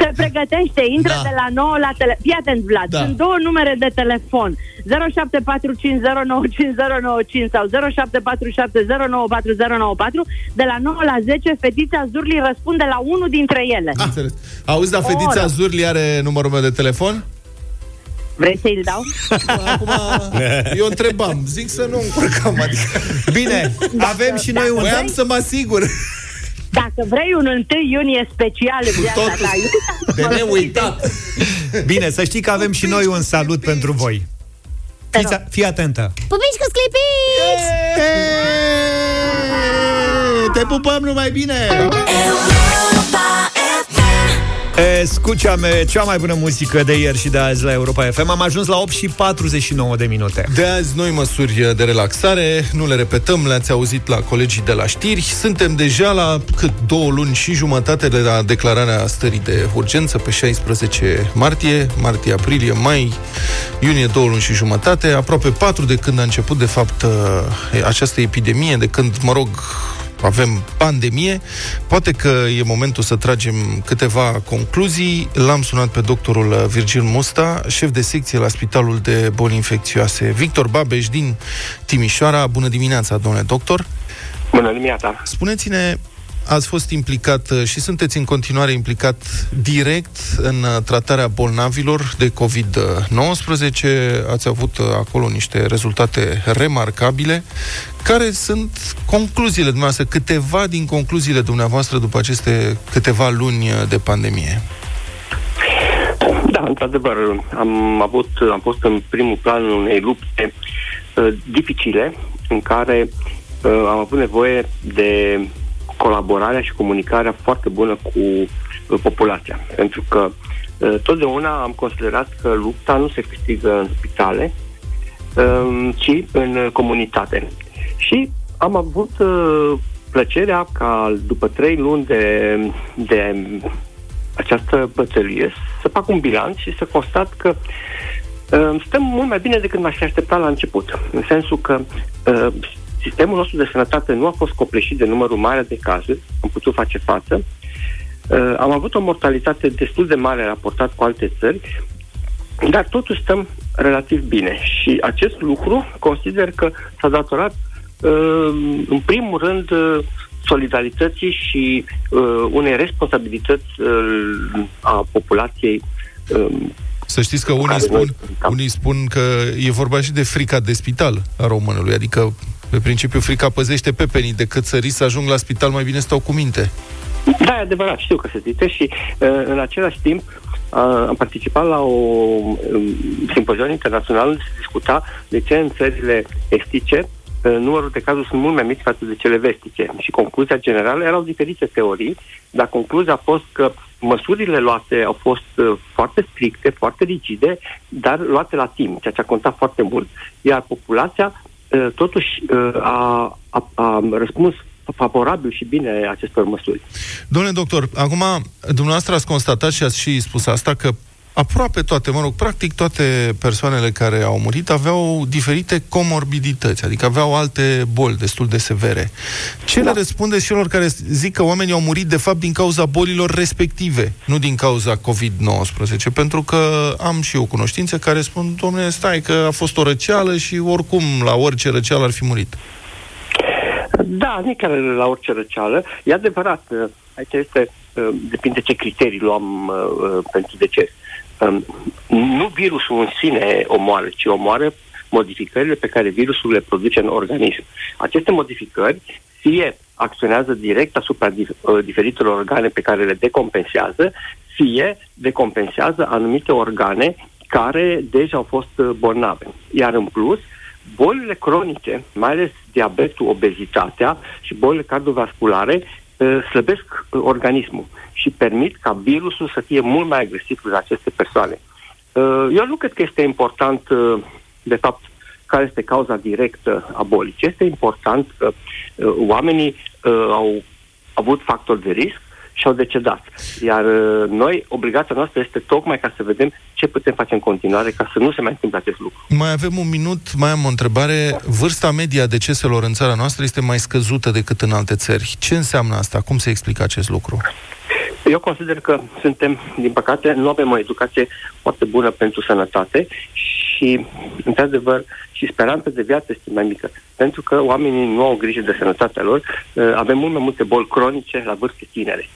Se pregătește, intră Da. de la 9 la tele... Fii atent, Vlad, Da. sunt două numere de telefon. 0745095095 sau 0747094094. De la 9 la 10, fetița Zurli răspunde la unul dintre ele. Am înțeles. Auzi, dar fetița oră. Zurli are numărul meu de telefon? Vreți să-i dau? Acum, eu întrebam, zic să nu încurcăm, adică... Bine, avem și noi un... Voiam să mă asigur. Dacă vrei un 1 iunie special în viața totul. ta, De neuitat. Bine, să știi că avem și noi un salut pentru voi. Fiți, fii atentă. Pupici cu sclipici! Te pupăm numai bine! Escuchame, cea mai bună muzică de ieri și de azi la Europa FM. Am ajuns la 8 și 49 de minute. De azi noi măsuri de relaxare, nu le repetăm, le-ați auzit la colegii de la știri. Suntem deja la cât două luni și jumătate de la declararea stării de urgență pe 16 martie, martie, aprilie, mai, iunie două luni și jumătate, aproape patru de când a început de fapt această epidemie, de când, mă rog, avem pandemie, poate că e momentul să tragem câteva concluzii. L-am sunat pe doctorul Virgil Musta, șef de secție la Spitalul de Boli Infecțioase Victor Babeș din Timișoara. Bună dimineața, domnule doctor! Bună dimineața! Spuneți-ne, ați fost implicat uh, și sunteți în continuare implicat direct în uh, tratarea bolnavilor de COVID-19. Ați avut uh, acolo niște rezultate remarcabile. Care sunt concluziile dumneavoastră, câteva din concluziile dumneavoastră după aceste câteva luni de pandemie? Da, într-adevăr, am avut, am fost în primul plan unei lupte uh, dificile în care uh, am avut nevoie de colaborarea și comunicarea foarte bună cu uh, populația. Pentru că uh, totdeauna am considerat că lupta nu se câștigă în spitale, uh, ci în comunitate. Și am avut uh, plăcerea ca după trei luni de, de această bătălie să fac un bilanț și să constat că uh, stăm mult mai bine decât m-aș fi așteptat la început. În sensul că uh, sistemul nostru de sănătate nu a fost copleșit de numărul mare de cazuri, am putut face față. Uh, am avut o mortalitate destul de mare raportat cu alte țări, dar totuși stăm relativ bine. Și acest lucru consider că s-a datorat uh, în primul rând uh, solidarității și uh, unei responsabilități uh, a populației uh, Să știți că unii spun, unii spun că e vorba și de frica de spital a românului, adică pe principiu frica păzește pepenii, decât să rii să ajung la spital mai bine stau cu minte. Da, e adevărat, știu că se zice și uh, în același timp uh, am participat la o um, simpozion internațional unde se discuta de ce în țările estice uh, numărul de cazuri sunt mult mai mici față de cele vestice. Și concluzia generală erau diferite teorii, dar concluzia a fost că măsurile luate au fost uh, foarte stricte, foarte rigide, dar luate la timp, ceea ce a contat foarte mult. Iar populația uh, totuși uh, a, a, a răspuns favorabil și bine acestor măsuri. Domnule doctor, acum dumneavoastră ați constatat și ați și spus asta că aproape toate, mă rog, practic toate persoanele care au murit aveau diferite comorbidități, adică aveau alte boli destul de severe. Ce da. le răspunde celor care zic că oamenii au murit de fapt din cauza bolilor respective, nu din cauza COVID-19? Pentru că am și eu cunoștințe care spun, domnule, stai că a fost o răceală și oricum la orice răceală ar fi murit. Da, nici chiar la orice răceală. E adevărat, uh, aici este, uh, depinde ce criterii luăm uh, pentru deces. Um, nu virusul în sine omoară, ci omoară modificările pe care virusul le produce în organism. Aceste modificări fie acționează direct asupra dif- diferitelor organe pe care le decompensează, fie decompensează anumite organe care deja au fost bolnave. Iar în plus, bolile cronice, mai ales diabetul, obezitatea și bolile cardiovasculare, slăbesc organismul și permit ca virusul să fie mult mai agresiv la aceste persoane. Eu nu cred că este important, de fapt, care este cauza directă a bolii. Ce este important că oamenii au avut factori de risc și au decedat. Iar uh, noi, obligația noastră este tocmai ca să vedem ce putem face în continuare ca să nu se mai întâmple acest lucru. Mai avem un minut, mai am o întrebare. Vârsta media a deceselor în țara noastră este mai scăzută decât în alte țări. Ce înseamnă asta? Cum se explică acest lucru? Eu consider că suntem, din păcate, nu avem o educație foarte bună pentru sănătate și, într-adevăr, și speranța de viață este mai mică. Pentru că oamenii nu au grijă de sănătatea lor, uh, avem mult mai multe boli cronice la vârste tinere.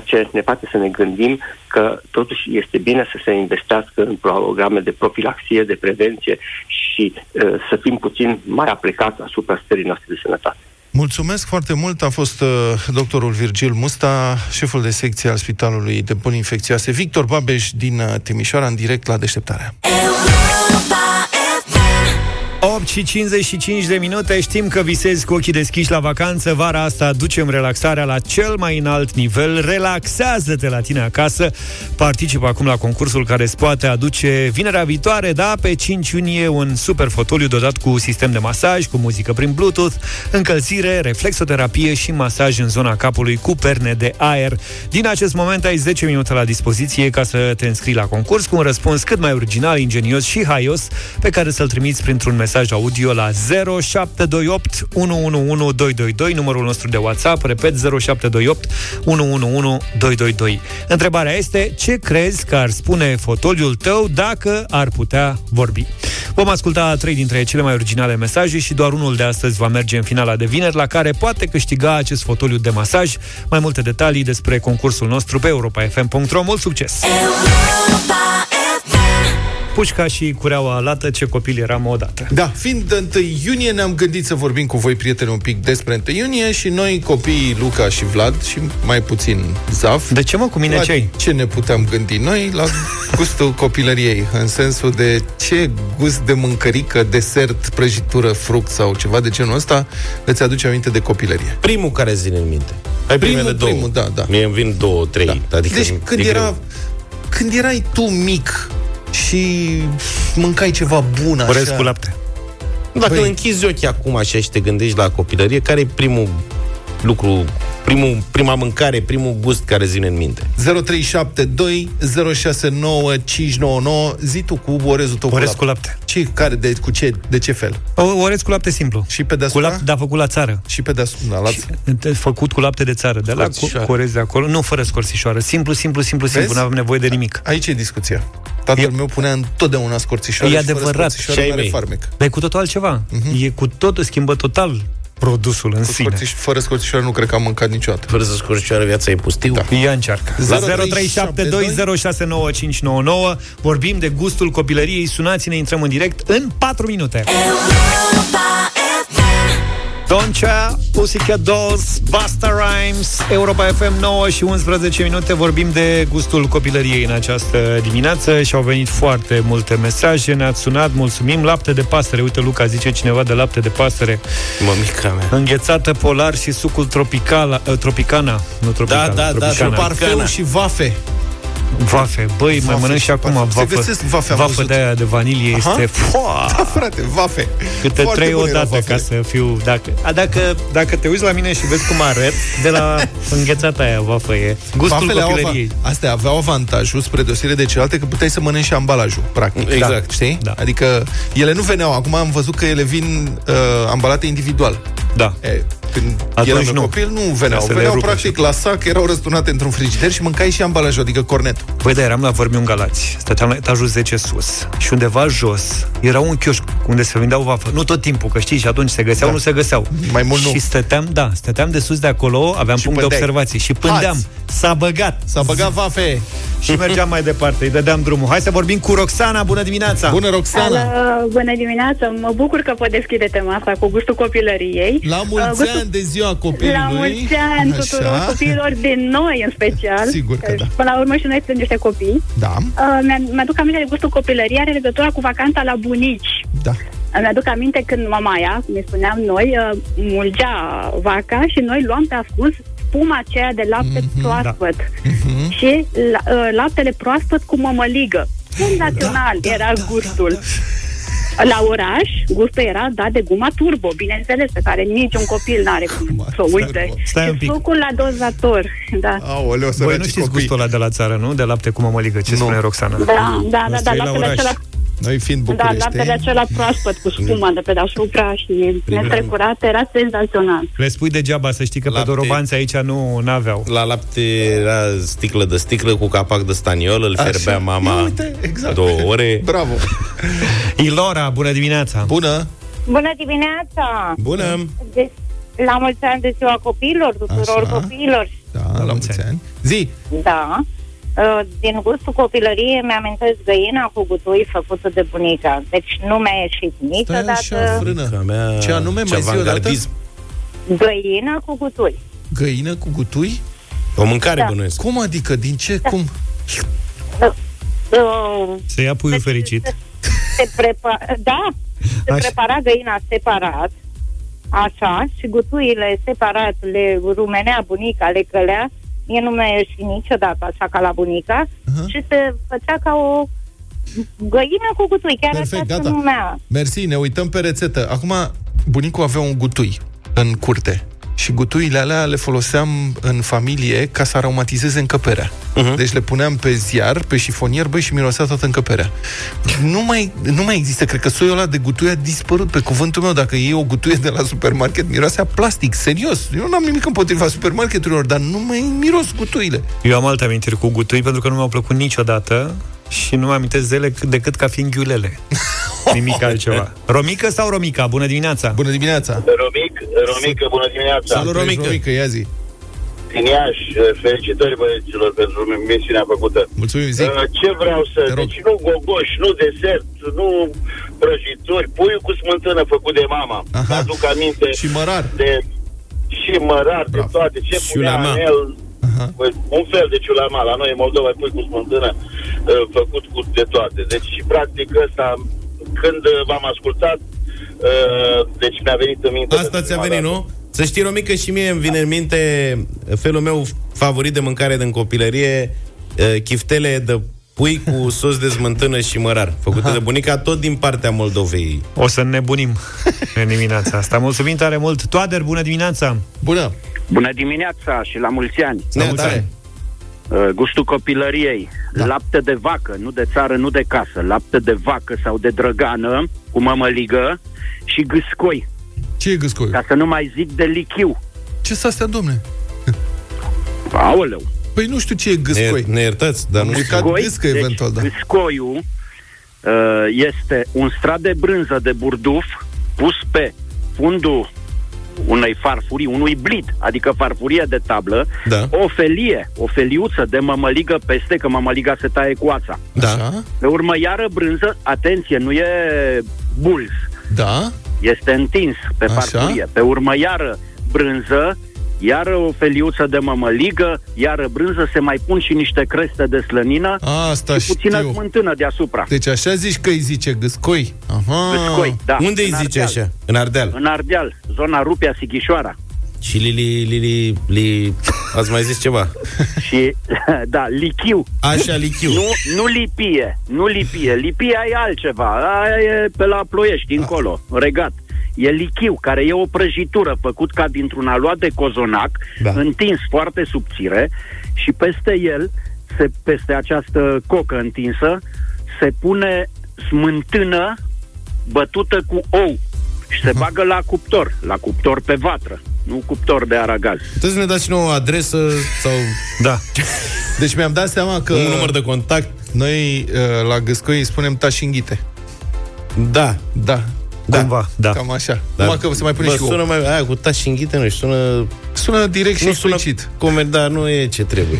Ceea ce ne face să ne gândim că totuși este bine să se investească în programe de profilaxie, de prevenție și uh, să fim puțin mai aplicați asupra stării noastre de sănătate. Mulțumesc foarte mult. A fost uh, doctorul Virgil Musta, șeful de secție al Spitalului de Boli Infecțioase, Victor Babeș din uh, Timișoara, în direct la deșteptarea. 8 și 55 de minute. Știm că visezi cu ochii deschiși la vacanță. Vara asta ducem relaxarea la cel mai înalt nivel. Relaxează-te la tine acasă. Participă acum la concursul care îți poate aduce vinerea viitoare Da, pe 5 iunie un super fotoliu dotat cu sistem de masaj Cu muzică prin Bluetooth Încălzire, reflexoterapie și masaj în zona capului cu perne de aer. Din acest moment ai 10 minute la dispoziție Ca să te înscrii la concurs Cu un răspuns cât mai original, ingenios și haios Pe care să-l trimiți printr-un mesaj mesaj audio la 0728 111222, numărul nostru de WhatsApp, repet 0728 111222. Întrebarea este, ce crezi că ar spune fotoliul tău dacă ar putea vorbi? Vom asculta trei dintre cele mai originale mesaje și doar unul de astăzi va merge în finala de vineri, la care poate câștiga acest fotoliu de masaj. Mai multe detalii despre concursul nostru pe europafm.ro. Mult succes! Europa! Pușca și cureaua lată, ce copil eram odată. Da, fiind de 1 iunie, ne-am gândit să vorbim cu voi, prieteni, un pic despre 1 iunie și noi, copiii Luca și Vlad, și mai puțin Zaf. De ce mă, cu mine ce Ce ne puteam gândi noi? La (laughs) gustul copilăriei, în sensul de ce gust de mâncărică, desert, prăjitură, fruct sau ceva de genul ăsta îți aduce aminte de copilărie. Primul care zine în minte. Ai primul, primele două. Primul, da, da. Mie îmi vin două, trei. Da. Adică deci când era, când erai tu mic, și mâncai ceva bun așa. Orez cu lapte. Dacă Băi. închizi ochii acum așa și te gândești la copilărie, care e primul lucru, primul, prima mâncare, primul gust care zine în minte? 0372 069599 Zi tu cu orezul tău Orez cu lapte. Ce, care, de, cu ce, de ce fel? O, orez cu lapte simplu. Și pe deasupra? Cu lapte, da, făcut la țară. Și pe deasupra, la și, Făcut cu lapte de țară, de la cu, cu orez de acolo. Nu, fără scorțișoară. Simplu, simplu, simplu, Vezi? simplu. Nu avem nevoie de nimic. Aici e discuția. Tatăl e... meu punea întotdeauna scorțișoară E adevărat. Și, și farmec. Dar e cu totul altceva. Uh-huh. E cu totul, schimbă total produsul în sine. Scorțiș, fără scorțișoară nu cred că am mâncat niciodată. Fără să scorțișoară viața e pustiu. Da. Ea încearcă. La 0372069599 vorbim de gustul copilăriei. Sunați-ne, intrăm în direct în 4 minute. Europa Doncea, Pussycat Dolls, Basta Rhymes, Europa FM 9 și 11 minute vorbim de gustul copilăriei în această dimineață și au venit foarte multe mesaje, ne-ați sunat, mulțumim, lapte de pasăre, uite Luca zice cineva de lapte de pasăre. Mămica mea. Înghețată polar și sucul tropical, uh, tropicana, nu tropicana, Da, da, tropicana. da, parfum și vafe. Vafe. Băi, vafe mai mănânc și acum vafă. Se găsesc vafe, Vafă de aia de vanilie Aha. este... (laughs) Da, frate, vafe. Câte Foarte trei odată ca să fiu... Dacă, a, dacă, dacă te uiți la mine și vezi cum arăt, de la (laughs) înghețata aia vafă e. Gustul Vafele copilăriei. Au, astea aveau avantajul, spre deosebire de celelalte, că puteai să mănânci și ambalajul, practic. Exact. Da, știi? Da. Adică ele nu veneau. Acum am văzut că ele vin uh, ambalate individual. Da. E, când Atunci eram nu. copil, nu veneau. Veneau practic la sac, erau răsturnate într-un frigider și mâncai și ambalajul, adică cornetul. Păi da, eram la Vărmiun Galați. Stăteam la etajul 10 sus. Și undeva jos era un chioșc unde se vindeau vafă. Nu tot timpul, că știi, și atunci se găseau, da. nu se găseau. Mai mult nu. Și stăteam, da, stăteam de sus de acolo, aveam și punct pândeai. de observație și pândeam. Hați. S-a băgat. S-a băgat vafe. și mergeam mai departe, îi dădeam drumul. Hai să vorbim cu Roxana, bună dimineața! Bună, Roxana! Alo, bună dimineața! Mă bucur că pot deschide tema asta cu gustul copilăriei. La mulți uh, gustul... ani de ziua copilului! La mulți ani Așa. tuturor copiilor din noi, în special. Sigur că da. Până la urmă și noi suntem niște copii. Da. Uh, mi-aduc aminte de gustul copilăriei, are legătura cu vacanța la bunici. Da. Mi-aduc aminte când mamaia, cum îi spuneam noi, uh, mulgea vaca și noi luam pe ascuns spuma aceea de lapte mm-hmm, proaspăt da. mm-hmm. și la, uh, laptele proaspăt cu mămăligă. Senzațional da, da, era da, gustul. Da, da. La oraș, gustul era dat de guma turbo, bineînțeles, pe care niciun copil nu are cum să o uite. Stai un pic. Sucul la dozator, da. Aoleu, Voi nu știți copii. gustul ăla de la țară, nu? De lapte cu mămăligă, ce nu. spune Roxana? Da, da, da, da, laptele acela noi fiind Da, laptele acela proaspăt cu spuma de pe deasupra și nestrecurat era senzațional. Le spui degeaba să știi că lapte, pe dorobanți aici nu aveau. La lapte era sticlă de sticlă cu capac de staniol, îl fierbea mama uite, exact. două ore. Bravo! (laughs) Ilora, bună dimineața! Bună! Bună dimineața! Bună! De- la mulți ani de ziua copiilor, tuturor Așa. copiilor. Da. la mulți ani. Zi! Da. Uh, Din gustul copilăriei mi-amintesc găina cu gutui făcută de bunica. Deci nu mi-a ieșit Stai așa, niciodată frână. Mea, Ce anume, mai zi o dată? avangardism. găina cu gutui. Găină cu gutui? O mâncare Da. bănuiesc. Cum adică? Din ce? Cum? Uh, Să ia puiul fericit. se prepa- da, se Așa. prepara găina separat, așa, și gutuile separat le rumenea bunica, le călea, mie nu mi-a ieșit niciodată așa ca la bunica, Aha. și se făcea ca o găină cu gutui, chiar Perfect, așa se gata. numea. Mersi, ne uităm pe rețetă. Acum, bunicul avea un gutui în curte. Și gutuile alea le foloseam în familie ca să aromatizeze încăperea. Uh-huh. Deci le puneam pe ziar, pe șifonier, băi, și mirosea toată încăperea. Nu mai, nu mai există, cred că soiul ăla de gutui a dispărut. Pe cuvântul meu, dacă iei o gutuie de la supermarket, miroasea plastic, serios. Eu n-am nimic împotriva supermarketurilor, dar nu mai miros gutuile. Eu am alte amintiri cu gutui pentru că nu mi-au plăcut niciodată și nu mă amintesc de ele decât ca fiind ghiulele. (laughs) Nimic altceva. Romică sau Romica? Bună dimineața! Bună dimineața! Romic, Romică, bună dimineața. Salut, Romică. Romică, ia zi. Din Iași, felicitări băieților pentru misiunea făcută. Mulțumim, zi. Uh, Ce vreau să... Te rog. Deci nu gogoș, nu desert, nu prăjitori, puiul cu smântână făcut de mama. Aha. Aduc aminte Și mărar. de și mărar, de Bravo. toate. Ce punea Ciulama. în el, Aha. Păi, un fel de ciulama. La noi în Moldova e pui cu smântână uh, făcut cu de toate. Deci și practic ăsta, când uh, v-am ascultat, uh, deci mi-a venit în minte... Asta pentru ți-a prima venit, dată. nu? Să știi, Romică, și mie îmi vine în minte felul meu favorit de mâncare din copilărie, eh, chiftele de pui cu (laughs) sos de smântână și mărar, făcute de bunica tot din partea Moldovei. O să nebunim în dimineața asta. Mulțumim tare mult! Toader, bună dimineața! Bună! Bună dimineața și la mulți ani. Ne mulți tare. ani. Uh, Gustul copilăriei. Da. Lapte de vacă, nu de țară, nu de casă. Lapte de vacă sau de drăgană cu mămăligă și gâscoi. Ce e gâscoiul? Ca să nu mai zic de lichiu. Ce s astea, domne? Aoleu. Păi nu știu ce e Ne, gâscoi. ne iertați, dar nu Am știu. mâncat gâscă eventual, da. deci gâscoiul uh, este un strat de brânză de burduf pus pe fundul unei farfurii, unui blid, adică farfurie de tablă, Da. o felie, o feliuță de mămăligă peste, că mămăliga se taie cu ața. Da. Așa? Pe urmă, iară brânză, atenție, nu e bulz, Da? este întins pe Așa. farfurie. Pe urmă, iară brânză, iară o feliuță de mămăligă, iară brânză, se mai pun și niște creste de slănină Asta și puțină știu. smântână deasupra. Deci așa zici că îi zice gâscoi? Aha. Gâscoi, da. Unde îi în zice Ardeal. așa? În Ardeal. În Ardeal, zona Rupea, Sighișoara. Și Lili, Lili, li... Ați mai zis ceva? (laughs) Și, da, lichiu. Așa, lichiu. Nu, nu lipie, nu lipie. Lipia e altceva. Aia e pe la ploiești, încolo, regat. E lichiu, care e o prăjitură făcut ca dintr-un aluat de cozonac, Da. da. întins foarte subțire și peste el, se, peste această cocă întinsă, se pune smântână bătută cu ou și se bagă la cuptor, la cuptor pe vatră, nu cuptor de aragaz. Puteți să ne dați și nouă o adresă sau Da. Deci mi-am dat seama că un număr de contact? noi uh, la gâscoi îi spunem tașinghite. Da. Da. Da. Cumva, da. Cam așa. Da. Numai că se mai pune Bă, și sună ou. mai, aia cu tași înghite, nu știu, sună... Sună direct și nu sună explicit. comer, dar nu e ce trebuie.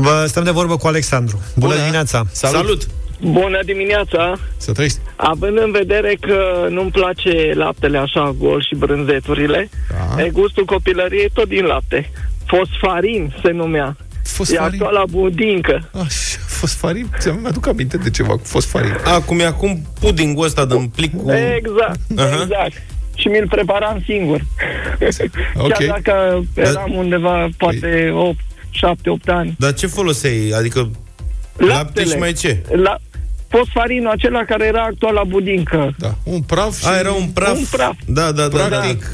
Bă, stăm de vorbă cu Alexandru. Bună, Bună. dimineața! Salut. Salut! Bună dimineața! Să trăiești. Având în vedere că nu-mi place laptele așa gol și brânzeturile, Da. e gustul copilăriei tot din lapte. Fosfarin se numea. Fosfarin? E actuala budincă. Așa, fosfarin? Ți-am aduc aminte de ceva cu fosfarin. Acum e acum pudingul ăsta din plic cu... Exact, Aha. exact. Și mi-l preparam singur. (laughs) Ok. Chiar dacă eram undeva, poate 8, 7, 8 ani. Dar ce foloseai? Adică lapte și mai ce? La fosfarinul acela care era actuala budincă. Da, un praf și... A, era un praf. Un praf. Da, da, da. Practic, da.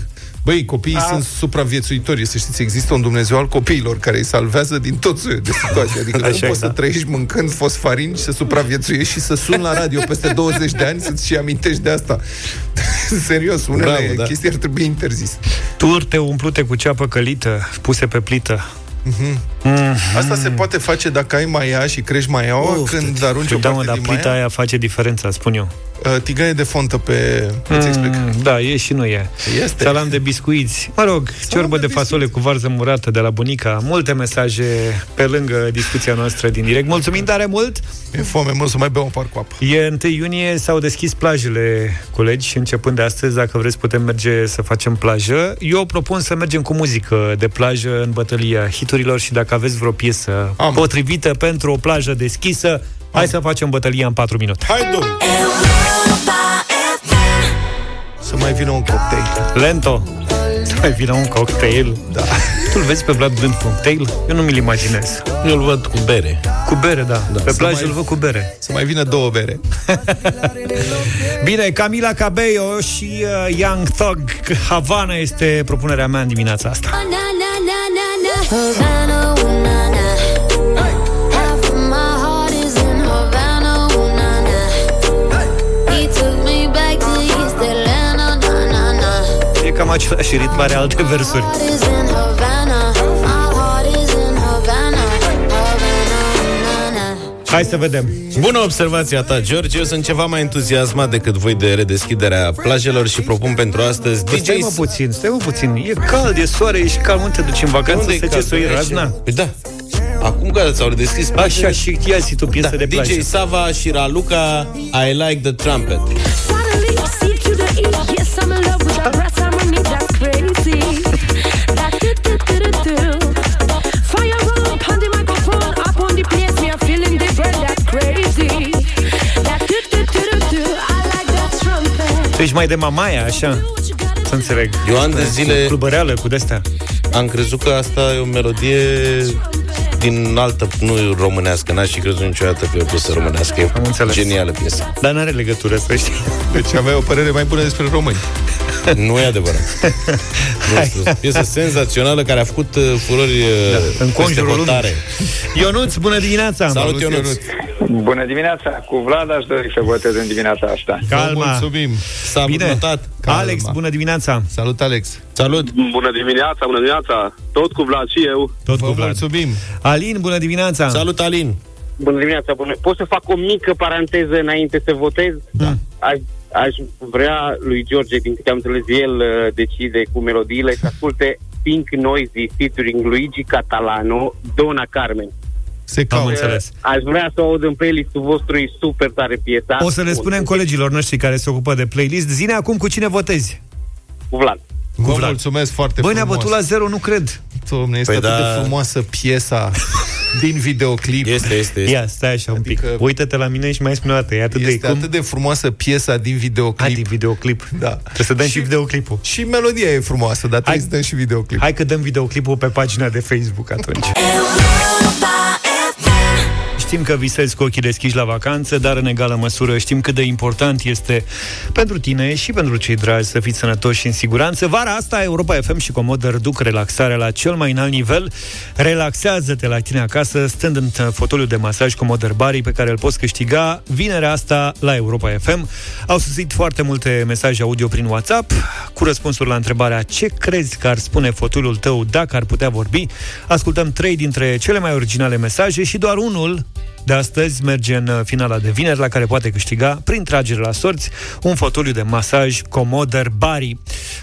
Băi, copiii A. sunt supraviețuitori, să știți, există un Dumnezeu al copiilor care îi salvează din tot soiul de situații. Adică Așa nu e, poți da. să trăiești mâncând fosfarin și să supraviețuiești și să suni la radio peste 20 de ani să-ți și amintești de asta. (laughs) Serios, unele Bravo, Bravo, da. chestii ar trebui interzis. Turte umplute cu ceapă călită, puse pe plită. Asta se poate face dacă ai maia și crești maiaua Uf, când arunci o da, mă, parte dar din plita maia? aia face diferența, spun eu. Uh, tigaie de fontă pe... Îți explic. Mm, da, e și nu e. Este. Salam de biscuiți. Mă rog, ciorbă de, de fasole cu varză murată de la bunica. Multe mesaje pe lângă discuția noastră din direct. Mulțumim tare mult! E foame, mă, să mai beau un par cu apă. E 1 iunie, s-au deschis plajele, colegi, și începând de astăzi, dacă vreți, putem merge să facem plajă. Eu propun să mergem cu muzică de plajă în bătălia hiturilor și dacă aveți vreo piesă Am. potrivită pentru o plajă deschisă, hai să facem bătălia în 4 minute. Hai, domnule! Să mai vină un cocktail. Lento. Să mai vină un cocktail. Da. Tu-l vezi pe Vlad bând cocktail? Eu nu mi-l imaginez. Eu îl văd cu bere. Cu bere, da. da pe Să plajă mai- îl văd cu bere. Să mai vină două bere. (laughs) Bine, Camila Cabello și uh, Young Thug Havana este propunerea mea în dimineața asta. Havana, ooh, na, cam același ritm, are alte versuri. Heart is in Havana, my heart is in Havana, Havana, ooh, na, na. Hai să vedem. Bună observația ta, George. Eu sunt ceva mai entuziasmat decât voi de redeschiderea plajelor și propun pentru astăzi Păi Stai DJ... mă puțin, stai mă puțin. E cald, e soare, ești cald, nu te duci în vacanță Unde e să ce cald? să o iei razna. Păi da. Acum că ți-au redeschis plajele... Așa, și ia zi tu piesă da, de plajă. DJ Sava și Raluca, I like the trumpet. Suddenly you see to the east, yes, I'm in love with that brass harmony, that's crazy. That do do do do do. Fire up on the microphone, up on the place, me I'm feeling the burn, that's crazy. That do do do do do. I like that trumpet. Tu ești mai de mamaia, așa? Să înțeleg. Eu ani de zile Clubăreală cu de-astea. am crezut că asta e o melodie din altă, nu românească, n-aș fi crezut niciodată că e o piesă românească. E Am înțeles. genială piesă. Dar n-are legătură, să știi. Deci aveai o părere mai bună despre români. Nu e adevărat. (laughs) nu este o piesă senzațională care a făcut uh, furori uh, Da, în peste conjurul hotare. Ionuț, bună dimineața! Salut, Ionuț! Bună dimineața! Cu Vlad aș dori să votez în dimineața asta. Calma! Mulțumim. S-a Bine. notat. Calma. Alex, bună dimineața! Salut, Alex. Salut! Bună dimineața, bună dimineața! Tot cu Vlad și eu. Tot Vă cu Vlad. mulțumim. Alin, bună dimineața! Salut, Alin! Bună dimineața, bună. Pot să fac o mică paranteză înainte să votez? Da. Aș, aș vrea lui George, din câte am înțeles, el uh, decide cu melodiile, să asculte Pink Noisy featuring Luigi Catalano, Dona Carmen. Se Am caută. înțeles. Aș vrea să o aud în playlistul vostru, e super tare piesa. O să le spunem colegilor noștri care se ocupă de playlist. Zine acum cu cine votezi. Cu Vlad. Vă Vlad. mulțumesc foarte Băi, ne-a frumos. bătut la zero, nu cred. Domne, este Păi atât da. de frumoasă piesa (laughs) din videoclip. Este, este, este. Ia, stai așa un pic. Adică- Uită-te la mine și mai spune o dată. E atât de Este cum... atât de frumoasă piesa din videoclip. Hai, din videoclip. Da. Trebuie să dăm și, Și- videoclipul. Și melodia e frumoasă, dar trebuie Hai- să dăm și videoclip. Hai că dăm videoclipul pe pagina de Facebook atunci. Știm că visezi cu ochii deschiși la vacanță, dar în egală măsură știm cât de important este pentru tine și pentru cei dragi să fiți sănătoși și în siguranță. Vara asta Europa FM și Comoder duc relaxarea la cel mai înalt nivel. Relaxează-te la tine acasă stând în fotoliu de masaj Comoder Bari pe care îl poți câștiga vinerea asta la Europa FM. Au sosit foarte multe mesaje audio prin WhatsApp cu răspunsuri la întrebarea ce crezi că ar spune fotoliul tău dacă ar putea vorbi. Ascultăm trei dintre cele mai originale mesaje și doar unul de astăzi merge în uh, finala de vineri, la care poate câștiga, prin tragere la sorți, un fotoliu de masaj Comoder Bari.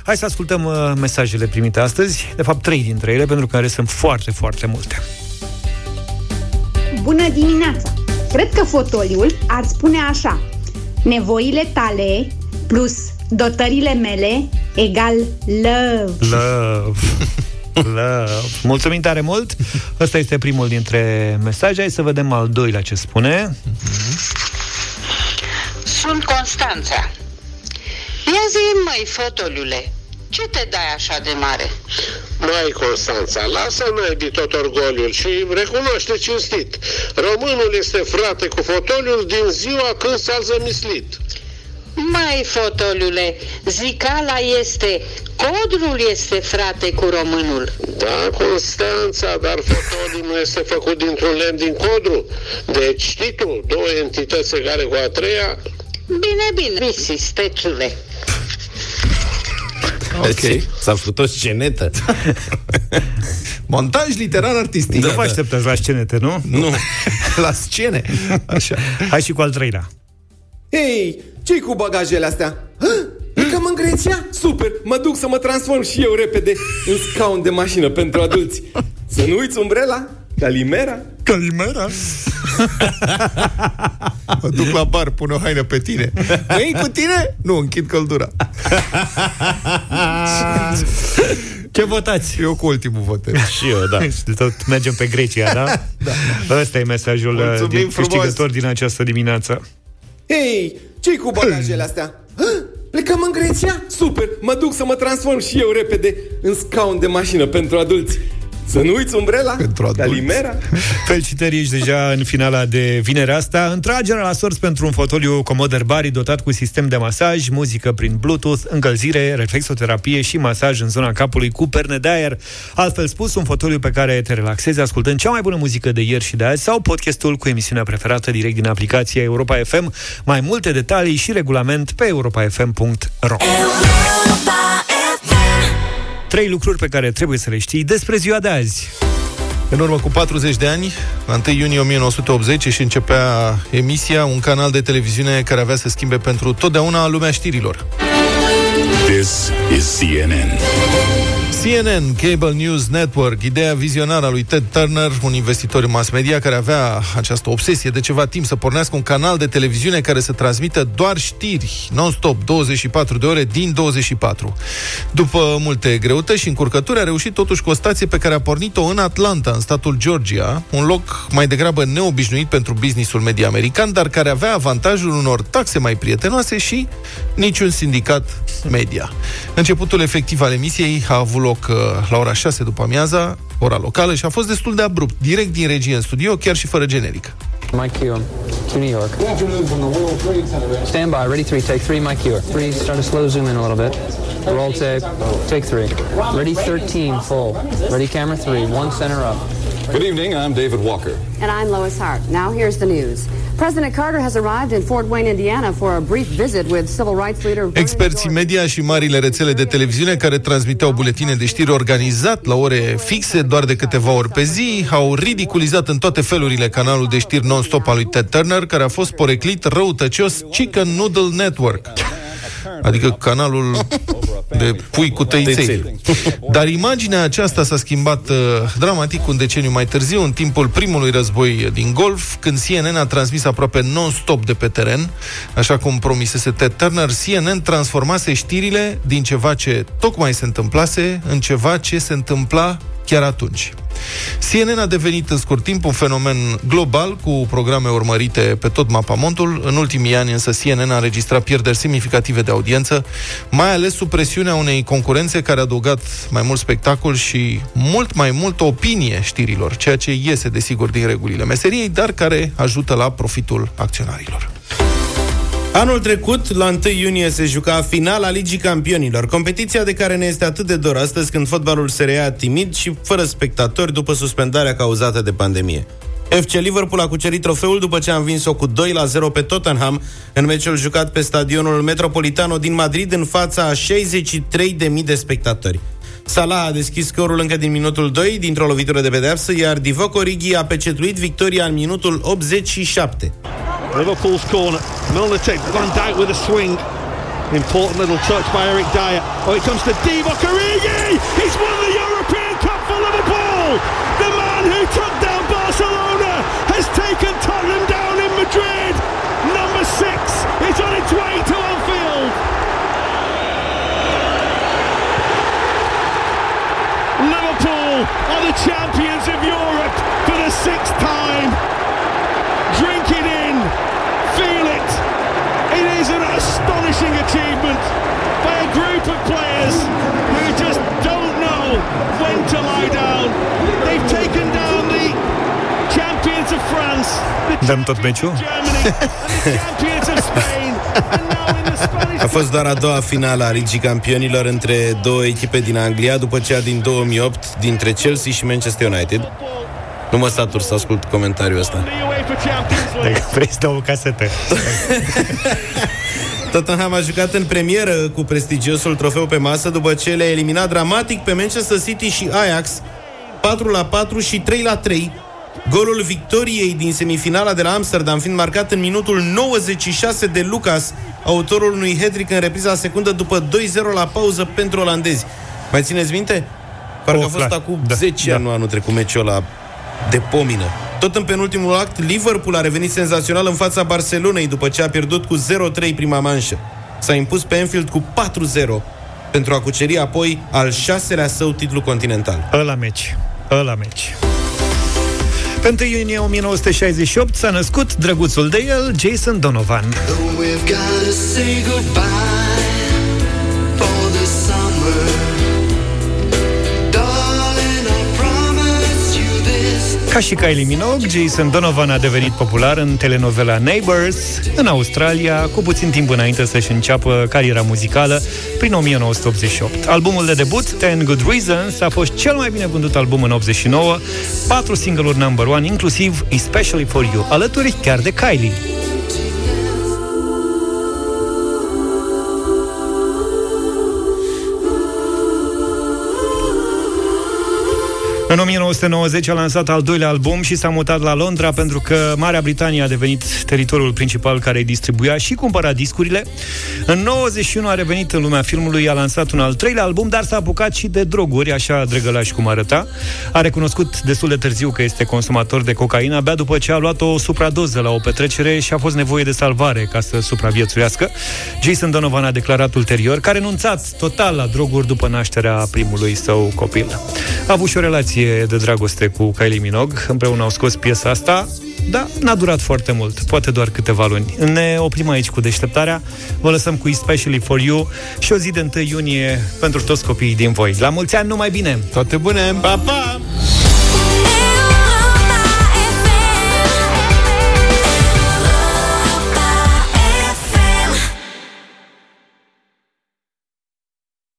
Hai să ascultăm uh, mesajele primite astăzi, de fapt trei dintre ele, pentru care sunt foarte, foarte multe. Bună dimineața! Cred că fotoliul ar spune așa Nevoile tale plus dotările mele egal love Love. (laughs) Love. Mulțumim tare mult! Ăsta este primul dintre mesaje. Hai să vedem al doilea ce spune. Sunt Constanța. Ia zi, măi, fotoliule, ce te dai așa de mare? Mai, Constanța, lasă naibii tot orgoliul și recunoaște cinstit. Românul este frate cu fotoliul din ziua când s-a zămislit. Mai, fotoliule, zicala este, codrul este frate cu românul. Da, Constanța, dar fotoliul nu este făcut dintr-un lemn din codru. Deci, știi tu, două entități egale cu a treia, Bine, bine, Misi, steciule. Ok. S-a făcut o scenetă. (laughs) Montaj literar artistic. Da, nu vă așteptați la scenete, nu? Nu. (laughs) la scene. Așa. Hai și cu al treilea. Hei, ce cu bagajele astea? Hă? Plecăm în Grecia? Super! Mă duc să mă transform și eu repede în scaun de mașină pentru adulți. Să nu uiți umbrela, calimera. Calimera? (laughs) Mă duc la bar, pun o haină pe tine. Măi, cu tine? Nu, închid căldura. Ce votați? Eu cu ultimul votez. Și eu, da. (laughs) Și tot mergem pe Grecia, da? da. Ăsta e mesajul Mulțumim din frumos. câștigător din această dimineață. Hei, ce cu bagajele astea? (clears throat) Hă? Plecăm în Grecia? Super! Mă duc să mă transform și eu repede în scaun de mașină pentru adulți. Să nu uiți umbrela, Pentru adulți. calimera. Felicitări, ești deja în finala de vinerea asta. Întragerea la sorți pentru un fotoliu comod Herbari dotat cu sistem de masaj, muzică prin Bluetooth, încălzire, reflexoterapie și masaj în zona capului cu perne de aer. Altfel spus, un fotoliu pe care te relaxezi ascultând cea mai bună muzică de ieri și de azi sau podcastul cu emisiunea preferată direct din aplicația Europa FM. Mai multe detalii și regulament pe europafm.ro Trei lucruri pe care trebuie să le știi despre ziua de azi. În urmă cu 40 de ani, la 1 iunie 1980, și începea emisia, un canal de televiziune care avea să schimbe pentru totdeauna lumea știrilor. This is CNN. CNN, Cable News Network, ideea vizionară a lui Ted Turner, un investitor în mass media care avea această obsesie de ceva timp să pornească un canal de televiziune care să transmită doar știri, non-stop, 24 de ore din 24. După multe greutăți și încurcături, a reușit totuși cu o stație pe care a pornit-o în Atlanta, în statul Georgia, un loc mai degrabă neobișnuit pentru businessul media american, dar care avea avantajul unor taxe mai prietenoase și niciun sindicat media. Începutul efectiv al emisiei a avut loc uh, la ora 6 după amiaza, ora locală, și a fost destul de abrupt, direct din regie în studio, chiar și fără generic. Mike Q to New York. Stand by, ready three, take three, Mike Q. Three, start to slow zoom in a little bit. Roll tape, take three. Ready 13, full. Ready camera three, one center up. Good evening, I'm David Walker. And I'm Lois Hart. Now here's the news. President Carter has arrived in Fort Wayne, Indiana for a brief visit with civil rights leader Vernon Experții media și marile rețele de televiziune care transmiteau buletine de știri organizat la ore fixe, doar de câteva ori pe zi, au ridiculizat în toate felurile canalul de știri non-stop al lui Ted Turner, care a fost poreclit răutăcios Chicken Noodle Network. Adică canalul de pui cu tăiței. Dar imaginea aceasta s-a schimbat uh, dramatic un deceniu mai târziu, în timpul primului război din Golf, când CNN a transmis aproape non-stop de pe teren, așa cum promisese Ted Turner, CNN transformase știrile din ceva ce tocmai se întâmplase în ceva ce se întâmpla chiar atunci. CNN a devenit în scurt timp un fenomen global cu programe urmărite pe tot mapamontul. În ultimii ani însă CNN a înregistrat pierderi semnificative de audiență, mai ales sub presiunea unei concurențe care a adăugat mai mult spectacol și mult mai mult opinie știrilor, ceea ce iese desigur din regulile meseriei, dar care ajută la profitul acționarilor. Anul trecut, la 1 iunie, se juca finala Ligii Campionilor, competiția de care ne este atât de dor astăzi când fotbalul se reia timid și fără spectatori după suspendarea cauzată de pandemie. FC Liverpool a cucerit trofeul după ce a învins-o cu 2 la 0 pe Tottenham în meciul jucat pe stadionul Metropolitano din Madrid în fața a 63.000 de spectatori. Salah a deschis scorul încă din minutul 2 dintr-o lovitură de pedeapsă, iar Divock Origi a pecetuit victoria în minutul 87. Liverpool's corner. Milner Van Dijk with a swing. Important little touch by Eric Dyer. Oh, it comes to Divock Origi! He's won the European Cup for Liverpool! The man who took down Barcelona has taken Tottenham down in Madrid! Number six is on its way to Anfield! Liverpool are the champions of Europe for the sixth time! Astonishing achievement by a group of players who just don't know when to lie down. They've taken down the champions of France, the Dăm tot meciul? champions of Spain, A fost doar a doua finală a Ligii Campionilor între două echipe din Anglia, după cea din 2008 dintre Chelsea și Manchester United. Nu mă satur să ascult comentariul ăsta. Dacă vrei să dau o casetă. (laughs) Tottenham a jucat în premieră cu prestigiosul trofeu pe masă după ce le-a eliminat dramatic pe Manchester City și Ajax 4 la 4 și 3 la 3 Golul victoriei din semifinala de la Amsterdam fiind marcat în minutul 96 de Lucas, autorul unui hat în repriza secundă după 2-0 la pauză pentru olandezi. Mai țineți minte? Parcă Oh, a fost clar. acum Da, 10 da. ani, nu anul trecut, meciul ăla de pomină. Tot în penultimul act, Liverpool a revenit senzațional în fața Barcelonei după ce a pierdut cu 0-3 prima manșă. S-a impus pe Anfield cu 4-0 pentru a cuceri apoi al șaselea său titlu continental. Ăla meci. Ăla meci. Pe 1 iunie 1968 s-a născut drăguțul de el, Jason Donovan. Ca și Kylie Minogue, Jason Donovan a devenit popular în telenovela Neighbours, în Australia, cu puțin timp înainte să-și înceapă cariera muzicală, prin 1988. Albumul de debut, Ten Good Reasons, a fost cel mai bine vândut album în 89, patru single-uri number one, inclusiv Especially For You, alături chiar de Kylie. În 1990 a lansat al doilea album și s-a mutat la Londra pentru că Marea Britanie a devenit teritoriul principal care îi distribuia și cumpăra discurile. În 91 a revenit în lumea filmului, a lansat un al treilea album, dar s-a apucat și de droguri, așa drăgălaș cum arăta. A recunoscut destul de târziu că este consumator de cocaină, abia după ce a luat o supradoză la o petrecere și a fost nevoie de salvare ca să supraviețuiască. Jason Donovan a declarat ulterior că a renunțat total la droguri după nașterea primului său copil. A avut și o relație de dragoste cu Kylie Minogue, împreună au scos piesa asta, dar n-a durat foarte mult, poate doar câteva luni. Ne oprim aici cu deșteptarea, vă lăsăm cu Especially For You și o zi de 1 iunie pentru toți copiii din voi. La mulți ani, numai bine! Toate bune! Pa, pa!